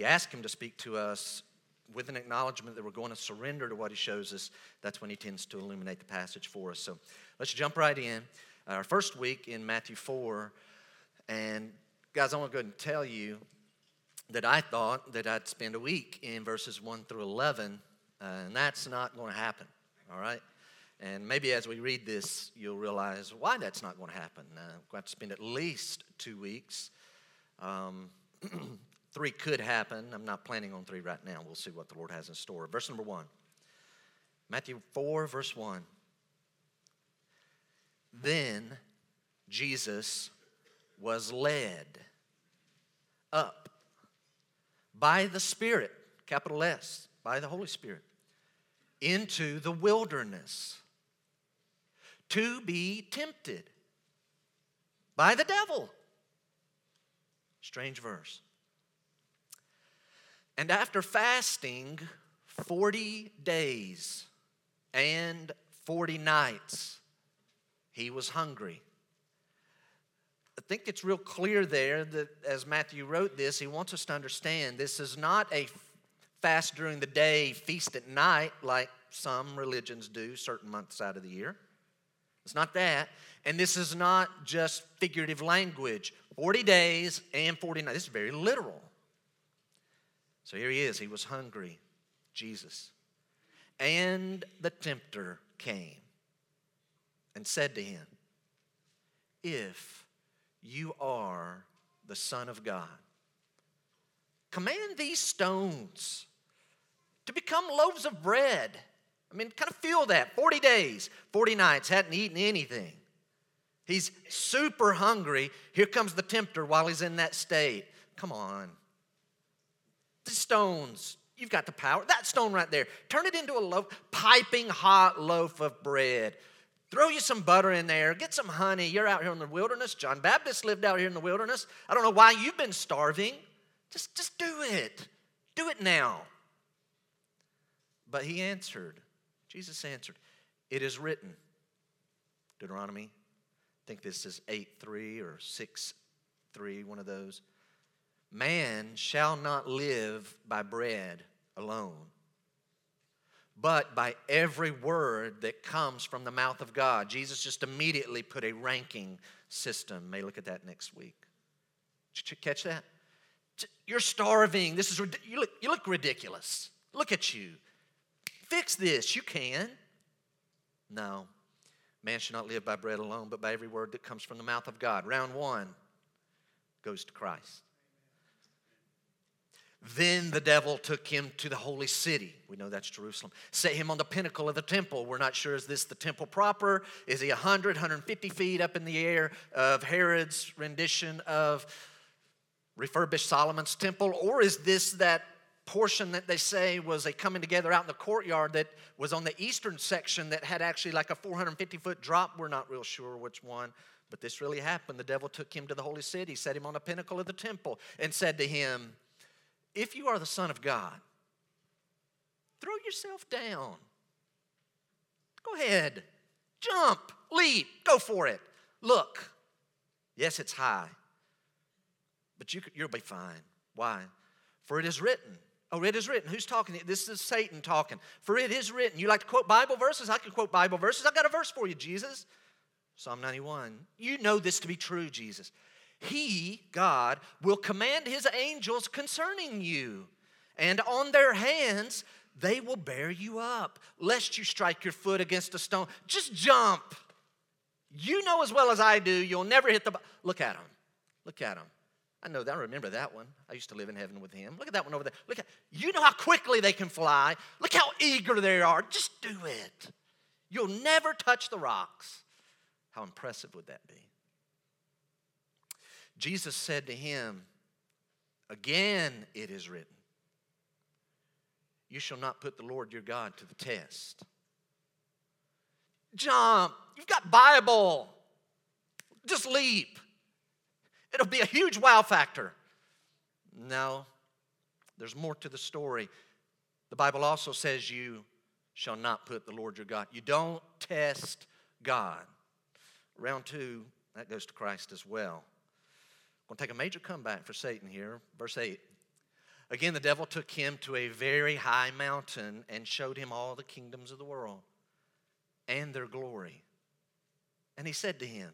we ask Him to speak to us with an acknowledgement that we're going to surrender to what He shows us, that's when He tends to illuminate the passage for us. So let's jump right in. Our first week in Matthew 4. And guys, I want to go ahead and tell you that I thought that I'd spend a week in verses 1 through 11, uh, and that's not going to happen, all right? And maybe as we read this, you'll realize why that's not going to happen. Uh, we're going to spend at least two weeks. Um, three could happen. I'm not planning on three right now. We'll see what the Lord has in store. Verse number one Matthew 4, verse 1. Then Jesus was led up by the Spirit, capital S, by the Holy Spirit, into the wilderness to be tempted by the devil. Strange verse. And after fasting 40 days and 40 nights, he was hungry. I think it's real clear there that as Matthew wrote this, he wants us to understand this is not a fast during the day, feast at night, like some religions do certain months out of the year. It's not that. And this is not just figurative language 40 days and 40 nights. This is very literal. So here he is. He was hungry, Jesus. And the tempter came and said to him, If you are the Son of God, command these stones to become loaves of bread. I mean, kind of feel that. 40 days, 40 nights, hadn't eaten anything. He's super hungry. Here comes the tempter while he's in that state. Come on. The stones, you've got the power. That stone right there, turn it into a loaf, piping hot loaf of bread. Throw you some butter in there, get some honey. You're out here in the wilderness. John Baptist lived out here in the wilderness. I don't know why you've been starving. Just, just do it. Do it now. But he answered, Jesus answered, It is written. Deuteronomy, I think this is 8 3 or 6 3, one of those. Man shall not live by bread alone, but by every word that comes from the mouth of God. Jesus just immediately put a ranking system. May look at that next week. Did you catch that? You're starving. This is you look, you look ridiculous. Look at you. Fix this. You can. No. Man should not live by bread alone, but by every word that comes from the mouth of God. Round one goes to Christ. Then the devil took him to the holy city. We know that's Jerusalem. Set him on the pinnacle of the temple. We're not sure, is this the temple proper? Is he 100, 150 feet up in the air of Herod's rendition of refurbished Solomon's temple? Or is this that portion that they say was a coming together out in the courtyard that was on the eastern section that had actually like a 450 foot drop? We're not real sure which one. But this really happened. The devil took him to the holy city, set him on the pinnacle of the temple, and said to him, if you are the Son of God, throw yourself down. Go ahead, jump, leap, go for it. Look, yes, it's high, but you, you'll be fine. Why? For it is written. Oh, it is written. Who's talking? This is Satan talking. For it is written. You like to quote Bible verses? I can quote Bible verses. I've got a verse for you, Jesus. Psalm 91. You know this to be true, Jesus. He, God, will command His angels concerning you, and on their hands they will bear you up, lest you strike your foot against a stone. Just jump. You know as well as I do, you'll never hit the. Look at him. Look at him. I know that. I remember that one. I used to live in heaven with him. Look at that one over there. Look at you know how quickly they can fly. Look how eager they are. Just do it. You'll never touch the rocks. How impressive would that be? Jesus said to him, Again it is written, You shall not put the Lord your God to the test. Jump. You've got Bible. Just leap. It'll be a huge wow factor. No, there's more to the story. The Bible also says you shall not put the Lord your God. You don't test God. Round two, that goes to Christ as well. Going to take a major comeback for Satan here. Verse 8. Again, the devil took him to a very high mountain and showed him all the kingdoms of the world and their glory. And he said to him,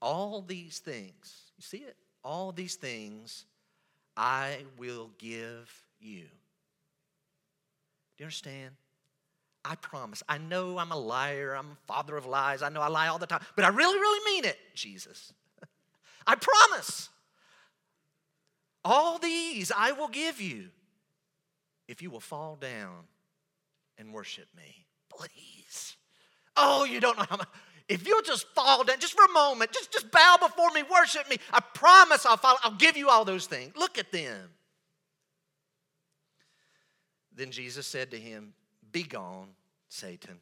All these things, you see it? All these things I will give you. Do you understand? I promise. I know I'm a liar. I'm a father of lies. I know I lie all the time, but I really, really mean it, Jesus. I promise. All these I will give you if you will fall down and worship me. Please. Oh, you don't know how much. If you'll just fall down, just for a moment, just, just bow before me, worship me, I promise I'll follow, I'll give you all those things. Look at them. Then Jesus said to him, Begone, Satan,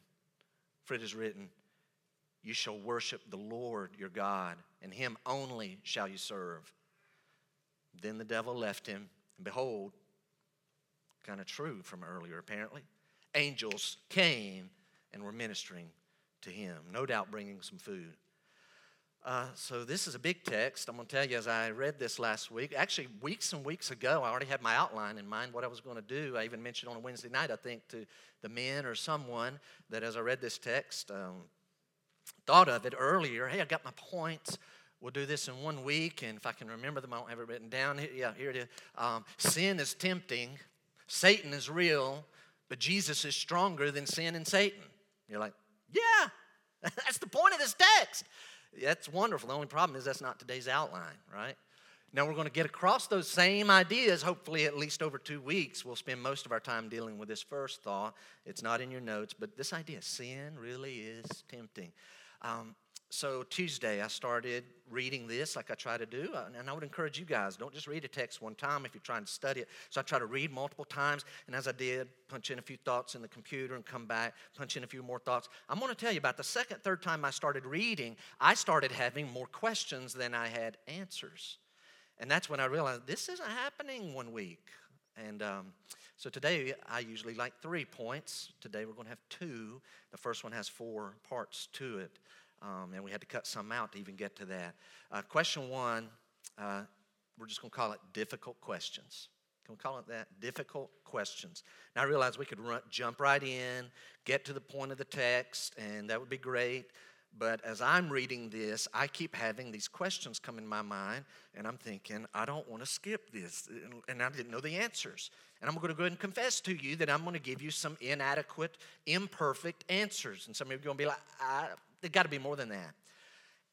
for it is written, You shall worship the Lord your God, and him only shall you serve. Then the devil left him, and behold, kind of true from earlier apparently, angels came and were ministering to him, no doubt bringing some food. Uh, so this is a big text. I'm going to tell you as I read this last week. Actually, weeks and weeks ago, I already had my outline in mind what I was going to do. I even mentioned on a Wednesday night, I think, to the men or someone that as I read this text, um, thought of it earlier. Hey, I got my points. We'll do this in one week, and if I can remember them, I don't have it written down. Yeah, here it is. Um, sin is tempting, Satan is real, but Jesus is stronger than sin and Satan. You're like, yeah, that's the point of this text. That's wonderful. The only problem is that's not today's outline, right? Now we're going to get across those same ideas, hopefully, at least over two weeks. We'll spend most of our time dealing with this first thought. It's not in your notes, but this idea sin really is tempting. Um, so Tuesday, I started reading this like I try to do, uh, and I would encourage you guys don't just read a text one time if you're trying to study it. So I try to read multiple times, and as I did, punch in a few thoughts in the computer and come back, punch in a few more thoughts. I'm going to tell you about the second, third time I started reading, I started having more questions than I had answers, and that's when I realized this isn't happening one week. And um, so today I usually like three points. Today we're going to have two. The first one has four parts to it. Um, and we had to cut some out to even get to that. Uh, question one, uh, we're just going to call it difficult questions. Can we call it that? Difficult questions. Now, I realize we could run, jump right in, get to the point of the text, and that would be great. But as I'm reading this, I keep having these questions come in my mind, and I'm thinking, I don't want to skip this. And I didn't know the answers. And I'm going to go ahead and confess to you that I'm going to give you some inadequate, imperfect answers. And some of you are going to be like, it got to be more than that.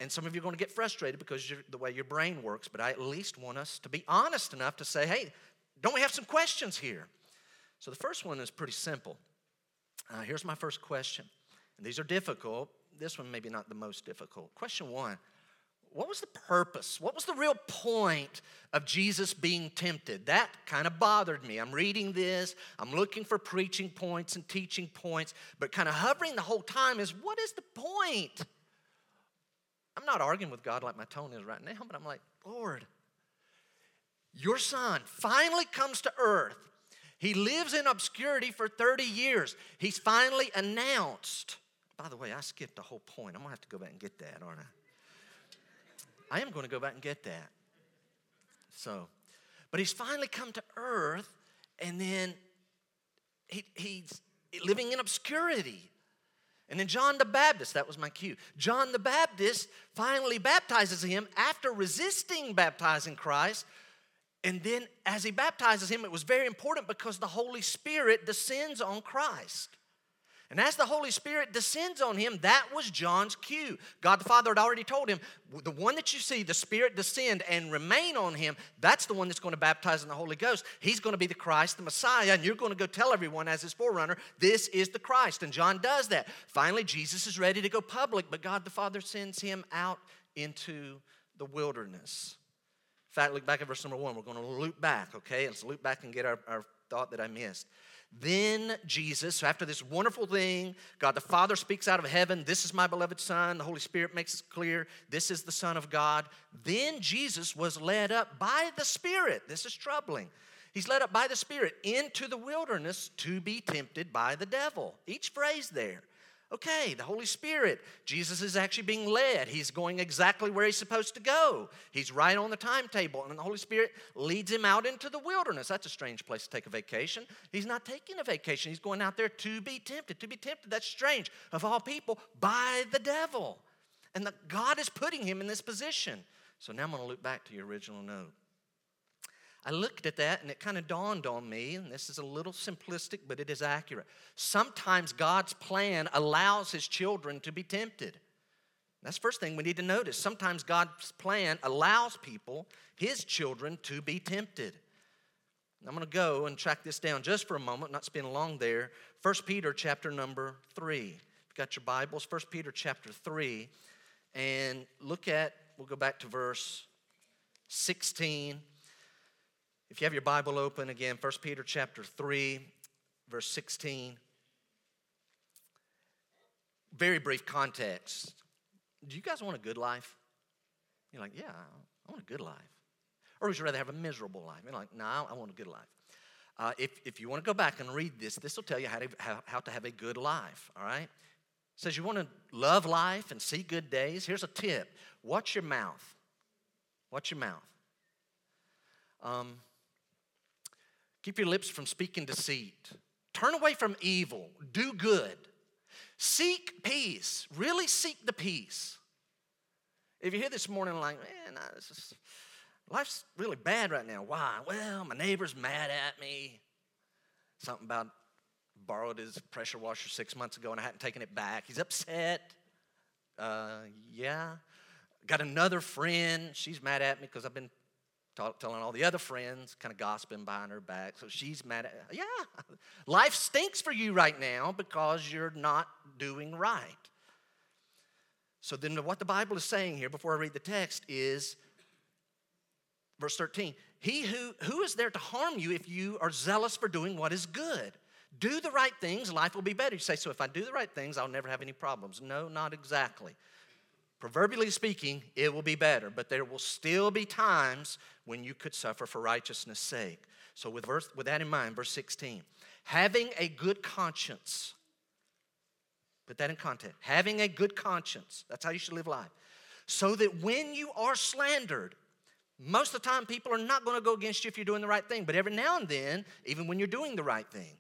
And some of you are going to get frustrated because the way your brain works, but I at least want us to be honest enough to say, hey, don't we have some questions here? So the first one is pretty simple. Uh, here's my first question. And these are difficult. This one, maybe not the most difficult. Question one What was the purpose? What was the real point of Jesus being tempted? That kind of bothered me. I'm reading this, I'm looking for preaching points and teaching points, but kind of hovering the whole time is what is the point? I'm not arguing with God like my tone is right now, but I'm like, Lord, your son finally comes to earth. He lives in obscurity for 30 years. He's finally announced. By the way, I skipped a whole point. I'm going to have to go back and get that, aren't I? I am going to go back and get that. So, but he's finally come to earth, and then he, he's living in obscurity. And then John the Baptist, that was my cue. John the Baptist finally baptizes him after resisting baptizing Christ. And then as he baptizes him, it was very important because the Holy Spirit descends on Christ. And as the Holy Spirit descends on him, that was John's cue. God the Father had already told him, the one that you see, the Spirit descend and remain on him, that's the one that's going to baptize in the Holy Ghost. He's going to be the Christ, the Messiah, and you're going to go tell everyone as his forerunner, this is the Christ. And John does that. Finally, Jesus is ready to go public, but God the Father sends him out into the wilderness. In fact, look back at verse number one. We're going to loop back, okay? Let's loop back and get our, our thought that I missed. Then Jesus, so after this wonderful thing, God the Father speaks out of heaven, This is my beloved Son. The Holy Spirit makes it clear, This is the Son of God. Then Jesus was led up by the Spirit. This is troubling. He's led up by the Spirit into the wilderness to be tempted by the devil. Each phrase there. Okay, the Holy Spirit. Jesus is actually being led. He's going exactly where he's supposed to go. He's right on the timetable, and the Holy Spirit leads him out into the wilderness. That's a strange place to take a vacation. He's not taking a vacation, he's going out there to be tempted. To be tempted, that's strange, of all people, by the devil. And the, God is putting him in this position. So now I'm going to look back to your original note. I looked at that and it kind of dawned on me, and this is a little simplistic, but it is accurate. Sometimes God's plan allows his children to be tempted. That's the first thing we need to notice. Sometimes God's plan allows people, his children, to be tempted. I'm going to go and track this down just for a moment, not spend long there. 1 Peter chapter number 3. If you've got your Bibles, 1 Peter chapter 3, and look at, we'll go back to verse 16 if you have your Bible open again, 1 Peter chapter 3, verse 16. Very brief context. Do you guys want a good life? You're like, yeah, I want a good life. Or would you rather have a miserable life? You're like, no, I want a good life. Uh, if, if you want to go back and read this, this will tell you how to, how, how to have a good life, all right? It says you want to love life and see good days. Here's a tip watch your mouth. Watch your mouth. Um, Keep your lips from speaking deceit. Turn away from evil. Do good. Seek peace. Really seek the peace. If you're here this morning, like, man, is, life's really bad right now. Why? Well, my neighbor's mad at me. Something about borrowed his pressure washer six months ago and I hadn't taken it back. He's upset. Uh, yeah. Got another friend. She's mad at me because I've been telling all the other friends, kind of gossiping behind her back. So she's mad at, yeah, life stinks for you right now because you're not doing right. So then, what the Bible is saying here before I read the text is verse 13 He who, who is there to harm you if you are zealous for doing what is good? Do the right things, life will be better. You say, so if I do the right things, I'll never have any problems. No, not exactly. Proverbially speaking, it will be better, but there will still be times when you could suffer for righteousness' sake. So, with, verse, with that in mind, verse 16, having a good conscience, put that in context, having a good conscience, that's how you should live life, so that when you are slandered, most of the time people are not going to go against you if you're doing the right thing, but every now and then, even when you're doing the right thing,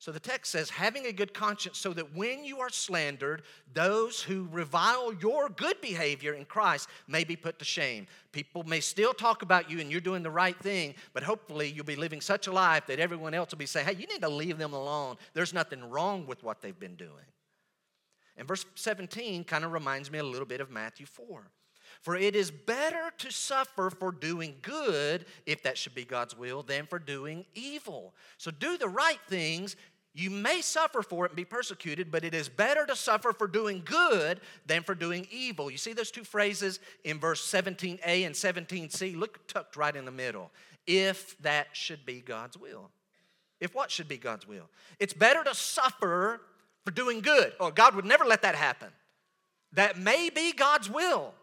so the text says, having a good conscience, so that when you are slandered, those who revile your good behavior in Christ may be put to shame. People may still talk about you and you're doing the right thing, but hopefully you'll be living such a life that everyone else will be saying, hey, you need to leave them alone. There's nothing wrong with what they've been doing. And verse 17 kind of reminds me a little bit of Matthew 4. For it is better to suffer for doing good, if that should be God's will, than for doing evil. So do the right things. You may suffer for it and be persecuted, but it is better to suffer for doing good than for doing evil. You see those two phrases in verse 17a and 17c? Look tucked right in the middle. If that should be God's will. If what should be God's will? It's better to suffer for doing good. Oh, God would never let that happen. That may be God's will.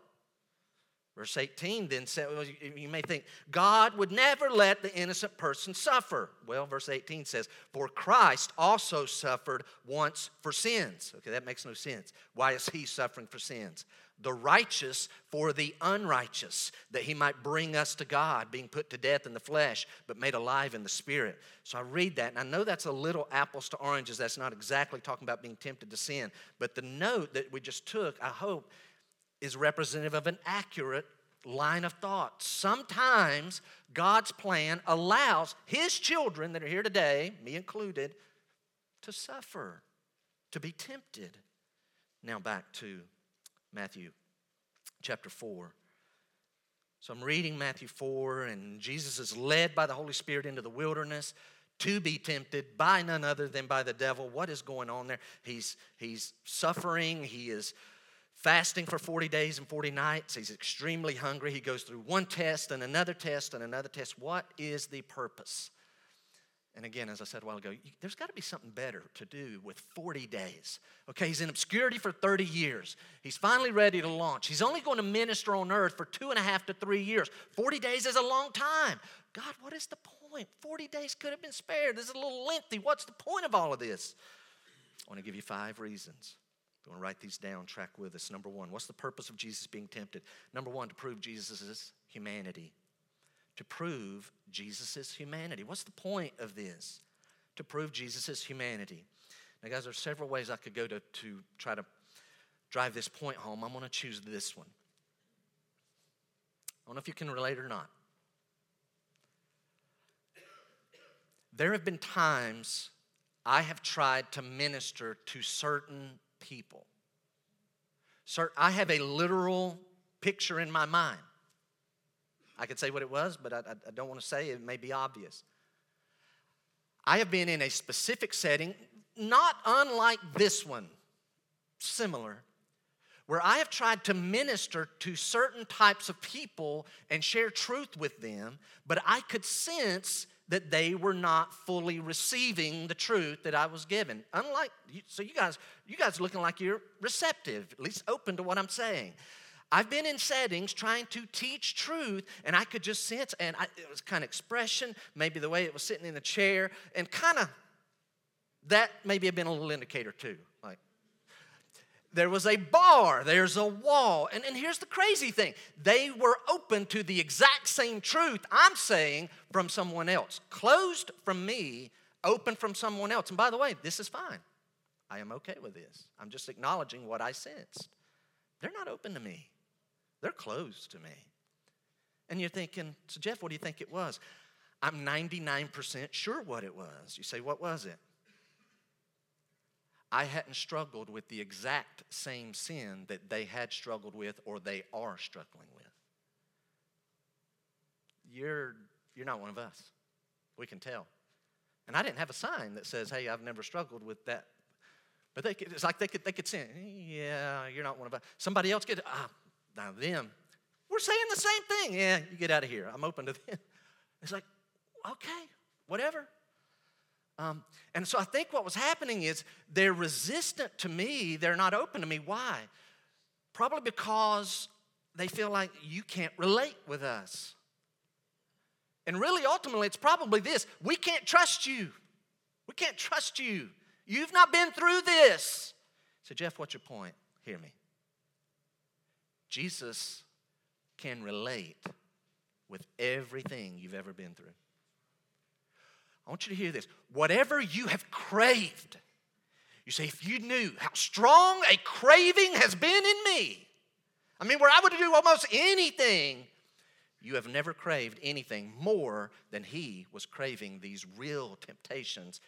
Verse 18 then said, well, you may think, God would never let the innocent person suffer. Well, verse 18 says, For Christ also suffered once for sins. Okay, that makes no sense. Why is he suffering for sins? The righteous for the unrighteous, that he might bring us to God, being put to death in the flesh, but made alive in the spirit. So I read that, and I know that's a little apples to oranges. That's not exactly talking about being tempted to sin. But the note that we just took, I hope, is representative of an accurate line of thought. Sometimes God's plan allows His children that are here today, me included, to suffer, to be tempted. Now back to Matthew chapter 4. So I'm reading Matthew 4, and Jesus is led by the Holy Spirit into the wilderness to be tempted by none other than by the devil. What is going on there? He's, he's suffering, he is fasting for 40 days and 40 nights. He's extremely hungry. He goes through one test and another test and another test. What is the purpose? And again, as I said a while ago, there's got to be something better to do with 40 days. Okay, he's in obscurity for 30 years. He's finally ready to launch. He's only going to minister on earth for two and a half to three years. 40 days is a long time. God, what is the point? 40 days could have been spared. This is a little lengthy. What's the point of all of this? I want to give you five reasons. You want to write these down, track with us. Number one, what's the purpose of Jesus being tempted? Number one, to prove Jesus' humanity. To prove Jesus' humanity. What's the point of this? To prove Jesus' humanity. Now, guys, there's several ways I could go to, to try to drive this point home. I'm going to choose this one. I don't know if you can relate or not. There have been times I have tried to minister to certain people. Sir, I have a literal picture in my mind. I could say what it was, but I, I don't want to say it. it may be obvious. I have been in a specific setting, not unlike this one, similar, where I have tried to minister to certain types of people and share truth with them, but I could sense that they were not fully receiving the truth that I was given. Unlike so you guys you guys looking like you're receptive, at least open to what I'm saying. I've been in settings trying to teach truth, and I could just sense, and I, it was kind of expression, maybe the way it was sitting in the chair, and kind of that maybe have been a little indicator too. There was a bar, there's a wall. And, and here's the crazy thing they were open to the exact same truth I'm saying from someone else. Closed from me, open from someone else. And by the way, this is fine. I am okay with this. I'm just acknowledging what I sensed. They're not open to me, they're closed to me. And you're thinking, so Jeff, what do you think it was? I'm 99% sure what it was. You say, what was it? I hadn't struggled with the exact same sin that they had struggled with or they are struggling with. You're, you're not one of us. We can tell. And I didn't have a sign that says, hey, I've never struggled with that. But they could, it's like they could, they could say, yeah, you're not one of us. Somebody else could, ah, now them. We're saying the same thing. Yeah, you get out of here. I'm open to them. It's like, okay, whatever. Um, and so I think what was happening is they're resistant to me, they're not open to me. Why? Probably because they feel like you can't relate with us. And really, ultimately, it's probably this we can't trust you. We can't trust you. You've not been through this. So, Jeff, what's your point? Hear me. Jesus can relate with everything you've ever been through. I want you to hear this. Whatever you have craved, you say, if you knew how strong a craving has been in me, I mean, where I would do almost anything, you have never craved anything more than he was craving these real temptations.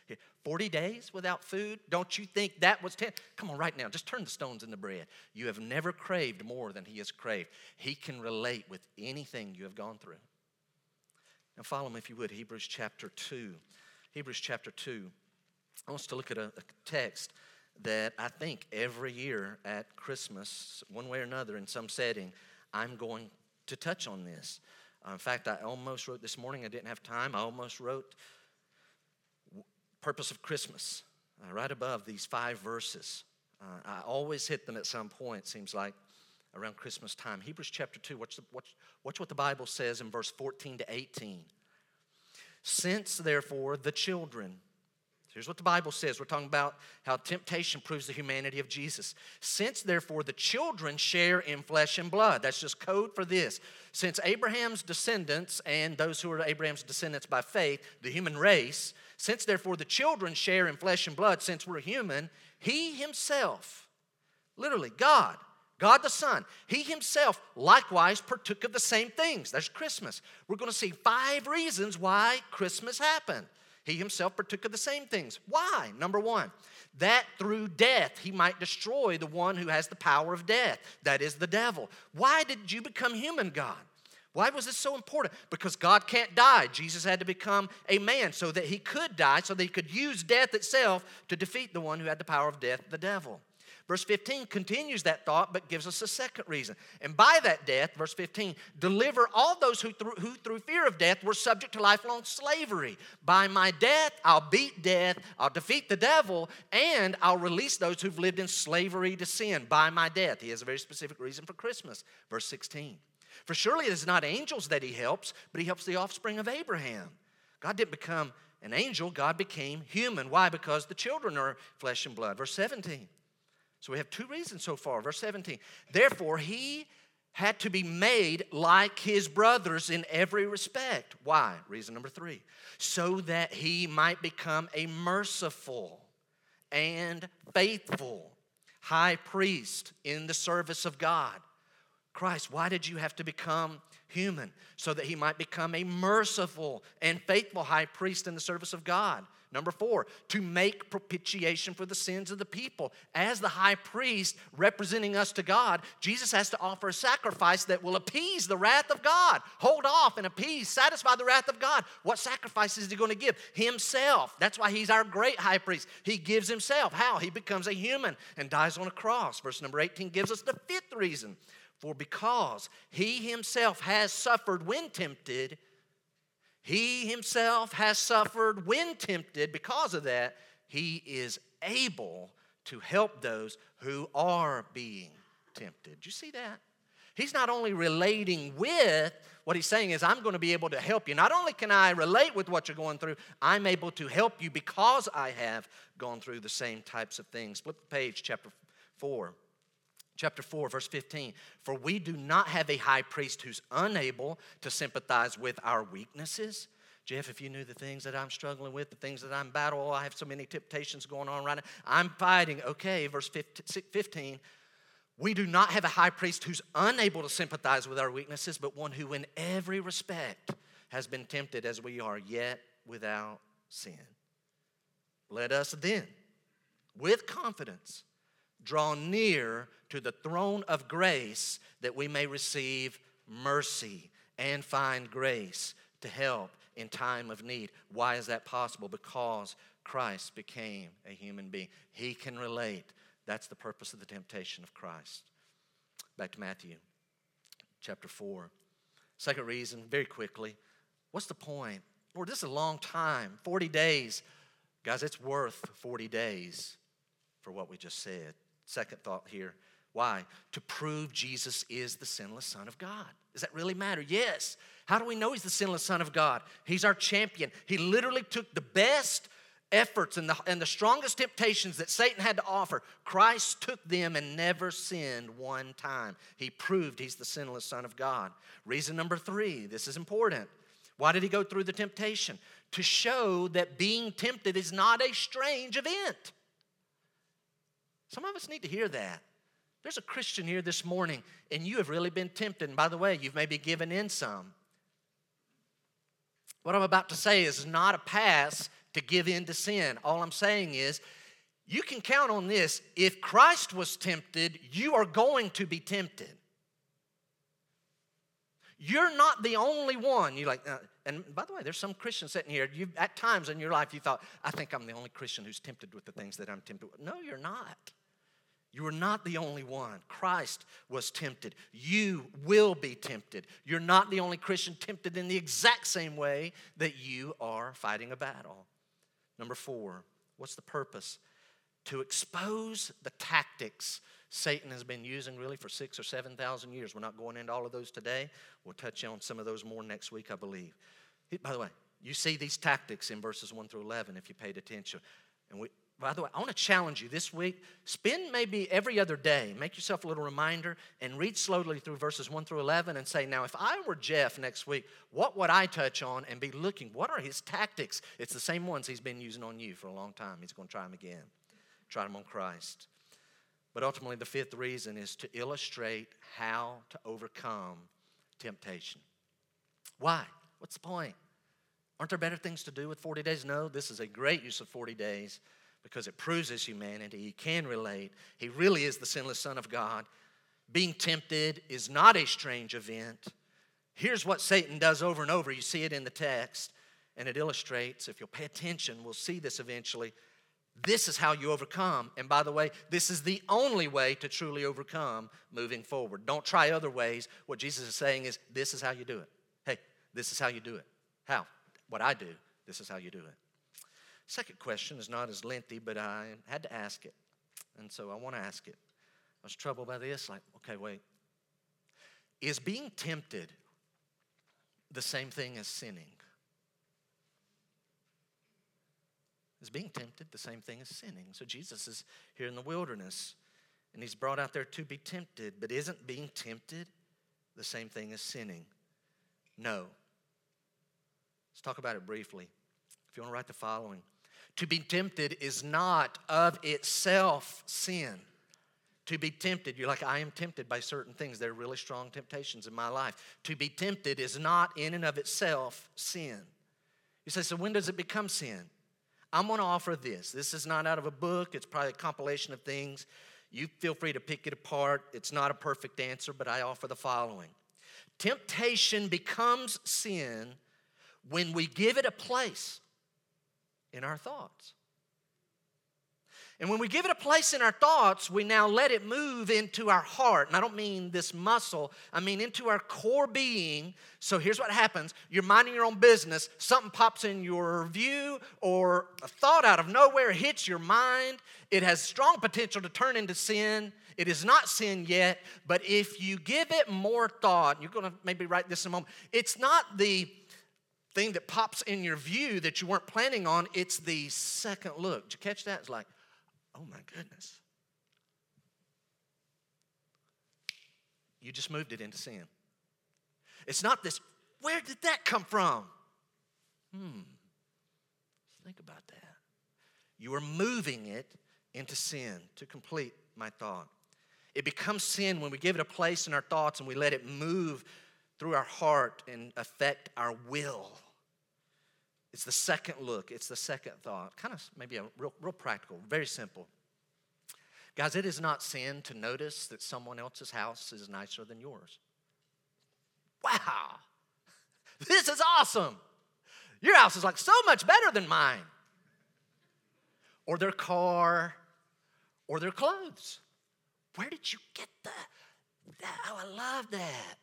40 days without food? Don't you think that was 10? Come on, right now, just turn the stones into bread. You have never craved more than he has craved. He can relate with anything you have gone through. Now, follow me if you would, Hebrews chapter 2. Hebrews chapter 2. I want us to look at a, a text that I think every year at Christmas, one way or another, in some setting, I'm going to touch on this. Uh, in fact, I almost wrote this morning, I didn't have time, I almost wrote Purpose of Christmas uh, right above these five verses. Uh, I always hit them at some point, seems like around Christmas time. Hebrews chapter 2, watch, the, watch, watch what the Bible says in verse 14 to 18. Since, therefore, the children, here's what the Bible says. We're talking about how temptation proves the humanity of Jesus. Since, therefore, the children share in flesh and blood, that's just code for this. Since Abraham's descendants and those who are Abraham's descendants by faith, the human race, since, therefore, the children share in flesh and blood, since we're human, he himself, literally, God, God the Son, He Himself likewise partook of the same things. There's Christmas. We're going to see five reasons why Christmas happened. He Himself partook of the same things. Why? Number one, that through death He might destroy the one who has the power of death, that is the devil. Why did you become human, God? Why was this so important? Because God can't die. Jesus had to become a man so that he could die, so that he could use death itself to defeat the one who had the power of death, the devil. Verse 15 continues that thought, but gives us a second reason. And by that death, verse 15, deliver all those who through, who through fear of death were subject to lifelong slavery. By my death, I'll beat death, I'll defeat the devil, and I'll release those who've lived in slavery to sin. By my death. He has a very specific reason for Christmas. Verse 16. For surely it is not angels that he helps, but he helps the offspring of Abraham. God didn't become an angel, God became human. Why? Because the children are flesh and blood. Verse 17. So we have two reasons so far. Verse 17. Therefore, he had to be made like his brothers in every respect. Why? Reason number three. So that he might become a merciful and faithful high priest in the service of God. Christ, why did you have to become human? So that he might become a merciful and faithful high priest in the service of God. Number four, to make propitiation for the sins of the people. As the high priest representing us to God, Jesus has to offer a sacrifice that will appease the wrath of God, hold off and appease, satisfy the wrath of God. What sacrifice is he going to give? Himself. That's why he's our great high priest. He gives himself. How? He becomes a human and dies on a cross. Verse number 18 gives us the fifth reason. For because he himself has suffered when tempted, he himself has suffered when tempted. Because of that, he is able to help those who are being tempted. Do you see that? He's not only relating with, what he's saying is, I'm going to be able to help you. Not only can I relate with what you're going through, I'm able to help you because I have gone through the same types of things. Flip the page, chapter 4 chapter 4, verse 15. For we do not have a high priest who's unable to sympathize with our weaknesses. Jeff, if you knew the things that I'm struggling with, the things that I'm battling, oh, I have so many temptations going on right now. I'm fighting. Okay, verse 15. We do not have a high priest who's unable to sympathize with our weaknesses, but one who, in every respect, has been tempted as we are, yet without sin. Let us then, with confidence, draw near to the throne of grace that we may receive mercy and find grace to help in time of need. Why is that possible? Because Christ became a human being. He can relate. That's the purpose of the temptation of Christ. Back to Matthew chapter 4. Second reason, very quickly, what's the point? Lord, this is a long time 40 days. Guys, it's worth 40 days for what we just said. Second thought here why? To prove Jesus is the sinless Son of God. Does that really matter? Yes. How do we know He's the sinless Son of God? He's our champion. He literally took the best efforts and the, and the strongest temptations that Satan had to offer. Christ took them and never sinned one time. He proved He's the sinless Son of God. Reason number three this is important. Why did He go through the temptation? To show that being tempted is not a strange event. Some of us need to hear that. There's a Christian here this morning, and you have really been tempted. And by the way, you've maybe given in some. What I'm about to say is not a pass to give in to sin. All I'm saying is, you can count on this. If Christ was tempted, you are going to be tempted. You're not the only one. You like, uh, and by the way, there's some Christians sitting here. You at times in your life you thought, I think I'm the only Christian who's tempted with the things that I'm tempted with. No, you're not. You are not the only one. Christ was tempted. You will be tempted. You're not the only Christian tempted in the exact same way that you are fighting a battle. Number four, what's the purpose? To expose the tactics Satan has been using really for six or 7,000 years. We're not going into all of those today. We'll touch on some of those more next week, I believe. By the way, you see these tactics in verses 1 through 11 if you paid attention. And we, by the way, I want to challenge you this week. Spend maybe every other day, make yourself a little reminder, and read slowly through verses 1 through 11 and say, Now, if I were Jeff next week, what would I touch on and be looking? What are his tactics? It's the same ones he's been using on you for a long time. He's going to try them again. Try them on Christ. But ultimately, the fifth reason is to illustrate how to overcome temptation. Why? What's the point? Aren't there better things to do with 40 days? No, this is a great use of 40 days because it proves his humanity. He can relate. He really is the sinless Son of God. Being tempted is not a strange event. Here's what Satan does over and over. You see it in the text, and it illustrates, if you'll pay attention, we'll see this eventually. This is how you overcome. And by the way, this is the only way to truly overcome moving forward. Don't try other ways. What Jesus is saying is, this is how you do it. Hey, this is how you do it. How? What I do, this is how you do it. Second question is not as lengthy, but I had to ask it. And so I want to ask it. I was troubled by this, like, okay, wait. Is being tempted the same thing as sinning? Is being tempted the same thing as sinning? So Jesus is here in the wilderness and he's brought out there to be tempted, but isn't being tempted the same thing as sinning? No. Let's talk about it briefly. If you want to write the following To be tempted is not of itself sin. To be tempted, you're like, I am tempted by certain things. They're really strong temptations in my life. To be tempted is not in and of itself sin. You say, so when does it become sin? I'm going to offer this. This is not out of a book, it's probably a compilation of things. You feel free to pick it apart. It's not a perfect answer, but I offer the following Temptation becomes sin when we give it a place in our thoughts. And when we give it a place in our thoughts, we now let it move into our heart. And I don't mean this muscle, I mean into our core being. So here's what happens you're minding your own business, something pops in your view, or a thought out of nowhere hits your mind. It has strong potential to turn into sin. It is not sin yet, but if you give it more thought, you're going to maybe write this in a moment. It's not the thing that pops in your view that you weren't planning on, it's the second look. Did you catch that? It's like, oh my goodness. You just moved it into sin. It's not this, where did that come from? Hmm. Think about that. You are moving it into sin to complete my thought. It becomes sin when we give it a place in our thoughts and we let it move through our heart and affect our will. It's the second look, it's the second thought. Kind of maybe a real, real practical, very simple. Guys, it is not sin to notice that someone else's house is nicer than yours. Wow, this is awesome. Your house is like so much better than mine. Or their car, or their clothes. Where did you get that? oh, I love that.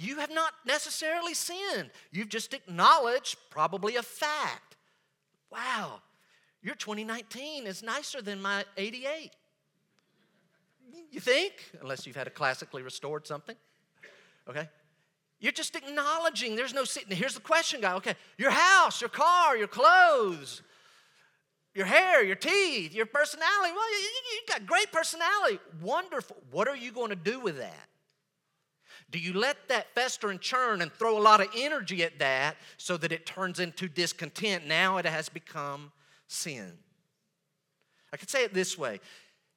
You have not necessarily sinned. You've just acknowledged probably a fact. Wow, your 2019 is nicer than my 88. You think? Unless you've had a classically restored something. Okay? You're just acknowledging there's no sitting. Here's the question, guy. Okay, your house, your car, your clothes, your hair, your teeth, your personality. Well, you, you got great personality. Wonderful. What are you going to do with that? Do you let that fester and churn and throw a lot of energy at that so that it turns into discontent? Now it has become sin. I could say it this way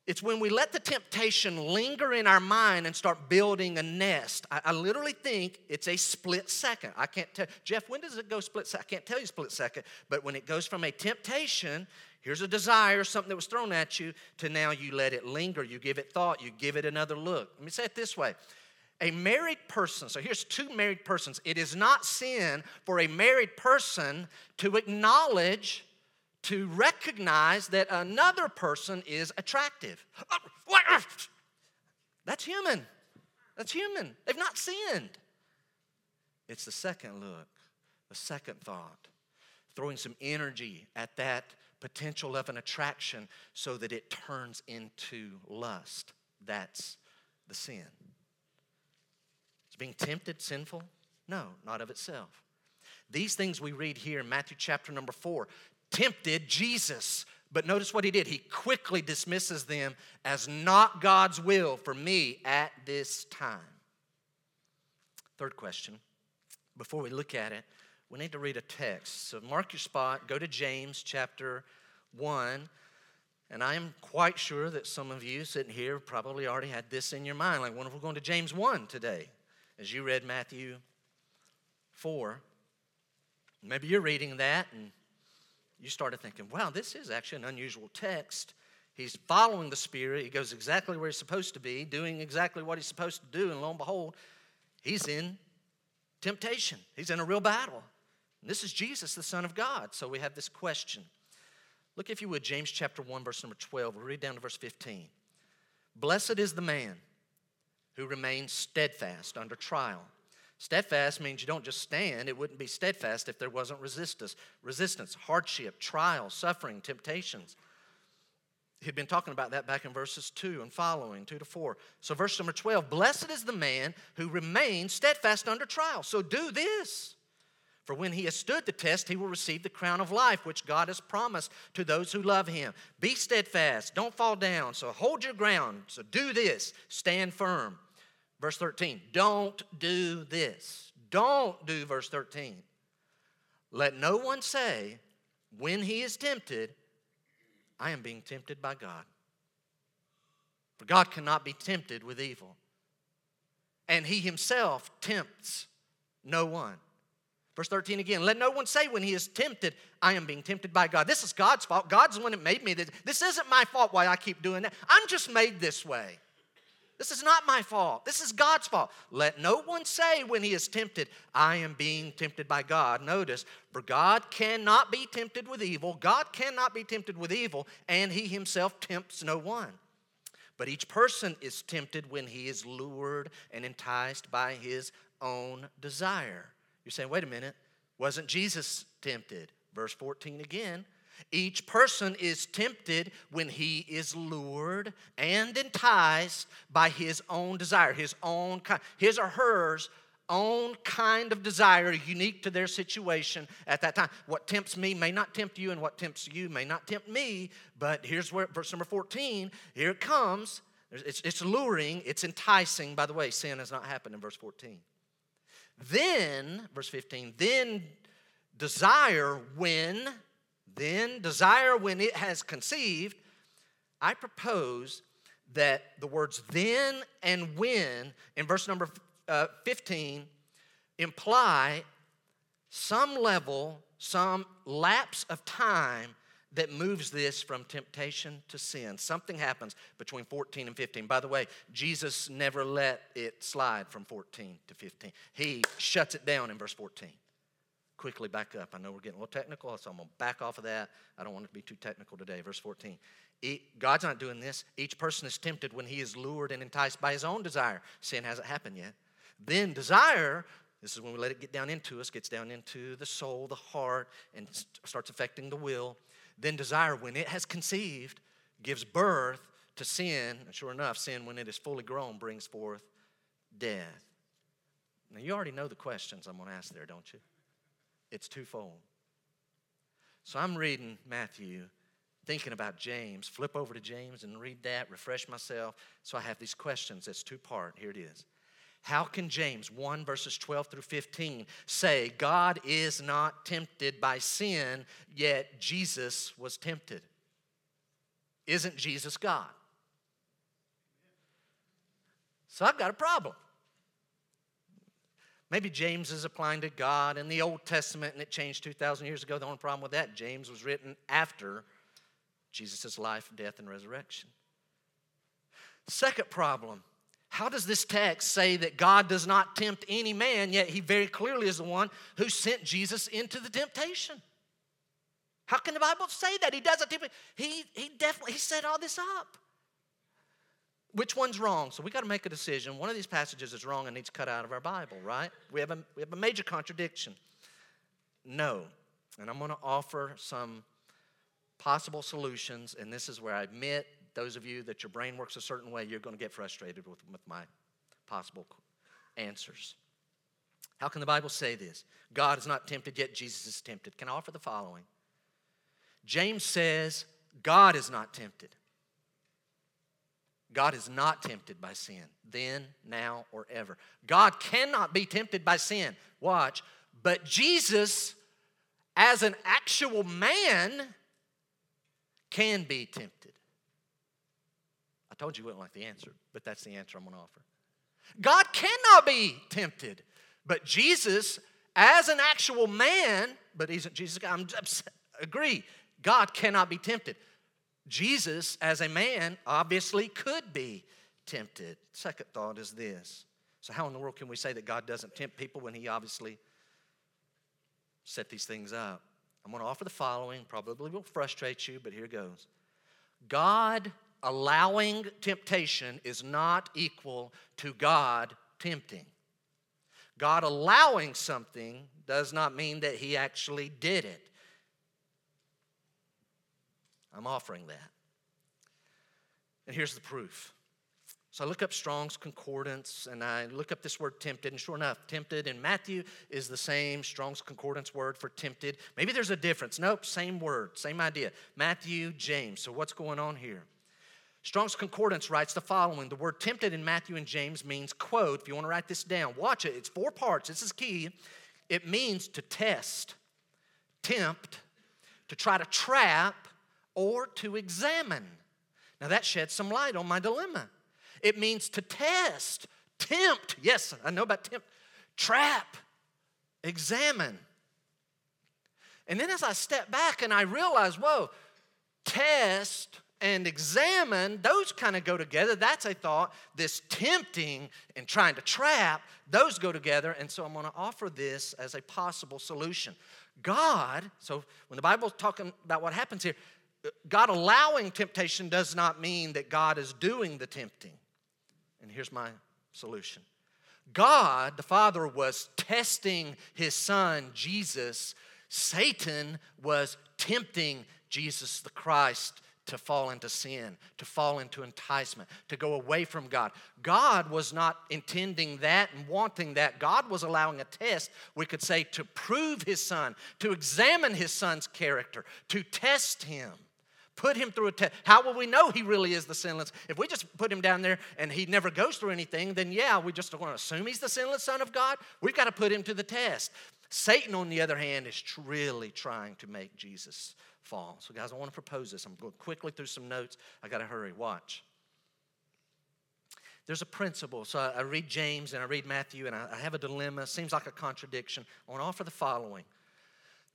it's when we let the temptation linger in our mind and start building a nest. I, I, literally think it's a split second. I can't tell, Jeff, when does it go split second? I can't tell you split second, but when it goes from a temptation, here's a desire, something that was thrown at you, to now you let it linger, you give it thought, you give it another look. Let me say it this way. A married person, so here's two married persons. It is not sin for a married person to acknowledge to recognize that another person is attractive. That's human. That's human. They've not sinned. It's the second look, the second thought, throwing some energy at that potential of an attraction so that it turns into lust. That's the sin. Being tempted sinful? No, not of itself. These things we read here in Matthew chapter number four tempted Jesus. But notice what he did. He quickly dismisses them as not God's will for me at this time. Third question before we look at it, we need to read a text. So mark your spot, go to James chapter 1. And I am quite sure that some of you sitting here probably already had this in your mind. Like, what if we're going to James 1 today? As you read Matthew 4. Maybe you're reading that and you started thinking, wow, this is actually an unusual text. He's following the Spirit. He goes exactly where he's supposed to be, doing exactly what he's supposed to do. And lo and behold, he's in temptation. He's in a real battle. And this is Jesus, the Son of God. So we have this question. Look, if you would, James chapter 1, verse number 12. We'll read down to verse 15. Blessed is the man who remains steadfast under trial. Steadfast means you don't just stand. It wouldn't be steadfast if there wasn't resistance, resistance, hardship, trial, suffering, temptations. He'd been talking about that back in verses 2 and following, 2 to 4. So, verse number 12 Blessed is the man who remains steadfast under trial. So, do this For when he has stood the test, he will receive the crown of life, which God has promised to those who love him. Be steadfast, don't fall down. So hold your ground. So do this, stand firm. Verse 13, don't do this. Don't do verse 13. Let no one say, when he is tempted, I am being tempted by God. For God cannot be tempted with evil. And he himself tempts no one. Verse 13 again, let no one say when he is tempted, I am being tempted by God. This is God's fault. God's the one that made me. This isn't my fault why I keep doing that. I'm just made this way. This is not my fault. This is God's fault. Let no one say when he is tempted, I am being tempted by God. Notice, for God cannot be tempted with evil. God cannot be tempted with evil, and he himself tempts no one. But each person is tempted when he is lured and enticed by his own desire. You're saying, wait a minute, wasn't Jesus tempted? Verse 14 again. Each person is tempted when he is lured and enticed by his own desire, his own kind, his or hers own kind of desire unique to their situation at that time. What tempts me may not tempt you, and what tempts you may not tempt me. But here's where verse number 14, here it comes. It's, it's luring, it's enticing. By the way, sin has not happened in verse 14. Then, verse 15, then desire when, then desire when it has conceived, I propose that the words then and when in verse number uh, 15 imply some level, some lapse of time that moves this from temptation to sin. Something happens between 14 and 15. By the way, Jesus never let it slide from 14 to 15. He shuts it down in verse 14. Quickly back up. I know we're getting a little technical, so I'm going to back off of that. I don't want to be too technical today. Verse 14. God's not doing this. Each person is tempted when he is lured and enticed by his own desire. Sin hasn't happened yet. Then desire, this is when we let it get down into us, gets down into the soul, the heart, and starts affecting the will. Then desire, when it has conceived, gives birth to sin. And sure enough, sin, when it is fully grown, brings forth death. Now, you already know the questions I'm going to ask there, don't you? It's twofold. So I'm reading Matthew, thinking about James. Flip over to James and read that, refresh myself. So I have these questions. It's two part. Here it is. How can James 1 verses 12 through 15 say God is not tempted by sin, yet Jesus was tempted? Isn't Jesus God? So I've got a problem. Maybe James is applying to God in the Old Testament and it changed 2,000 years ago. The only problem with that, James was written after Jesus' life, death, and resurrection. Second problem how does this text say that God does not tempt any man, yet he very clearly is the one who sent Jesus into the temptation? How can the Bible say that? He doesn't tempt. He, he definitely he set all this up. Which one's wrong? So we got to make a decision. One of these passages is wrong and needs cut out of our Bible, right? We have a, we have a major contradiction. No. And I'm going to offer some possible solutions, and this is where I admit those of you that your brain works a certain way, you're going to get frustrated with, with my possible answers. How can the Bible say this? God is not tempted, yet Jesus is tempted. Can I offer the following? James says, God is not tempted. God is not tempted by sin, then, now, or ever. God cannot be tempted by sin. Watch. But Jesus, as an actual man, can be tempted told you you wouldn't like the answer, but that's the answer I'm going to offer. God cannot be tempted, but Jesus, as an actual man, but he's not Jesus. I'm agree. God cannot be tempted. Jesus, as a man, obviously could be tempted. Second thought is this. So, how in the world can we say that God doesn't tempt people when He obviously set these things up? I'm going to offer the following, probably will frustrate you, but here goes. God allowing temptation is not equal to God tempting. God allowing something does not mean that He actually did it. I'm offering that. And here's the proof So I look up Strong's Concordance and I look up this word tempted, and sure enough, tempted in Matthew is the same Strong's Concordance word for tempted. Maybe there's a difference. Nope, same word, same idea. Matthew, James. So what's going on here? Strong's Concordance writes the following The word tempted in Matthew and James means, quote, if you want to write this down, watch it, it's four parts. This is key. It means to test, tempt, to try to trap, or to examine. Now that sheds some light on my dilemma. It means to test, tempt. Yes, I know about tempt. Trap, examine. And then as I step back and I realize, whoa, test and examine, those kind of go together. That's a thought. This tempting and trying to trap, those go together. And so I'm going to offer this as a possible solution. God, so when the Bible's talking about what happens here, God allowing temptation does not mean that God is doing the tempting. And here's my solution God, the Father, was testing his Son, Jesus. Satan was tempting Jesus the Christ to fall into sin, to fall into enticement, to go away from God. God was not intending that and wanting that. God was allowing a test, we could say, to prove his son, to examine his son's character, to test him. Put him through a test. How will we know he really is the sinless? If we just put him down there and he never goes through anything, then yeah, we just want to assume he's the sinless Son of God. We've got to put him to the test. Satan, on the other hand, is really trying to make Jesus fall. So, guys, I want to propose this. I'm going quickly through some notes. I got to hurry. Watch. There's a principle. So I, read James and I read Matthew, and I, I have a dilemma. Seems like a contradiction. I want to offer the following.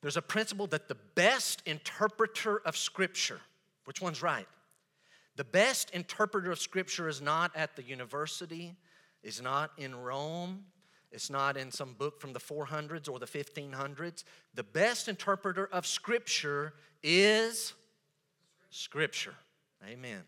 There's a principle that the best interpreter of Scripture which one's right? The best interpreter of Scripture is not at the university, is not in Rome, it's not in some book from the 400s or the 1500s. The best interpreter of Scripture is Scripture. Amen.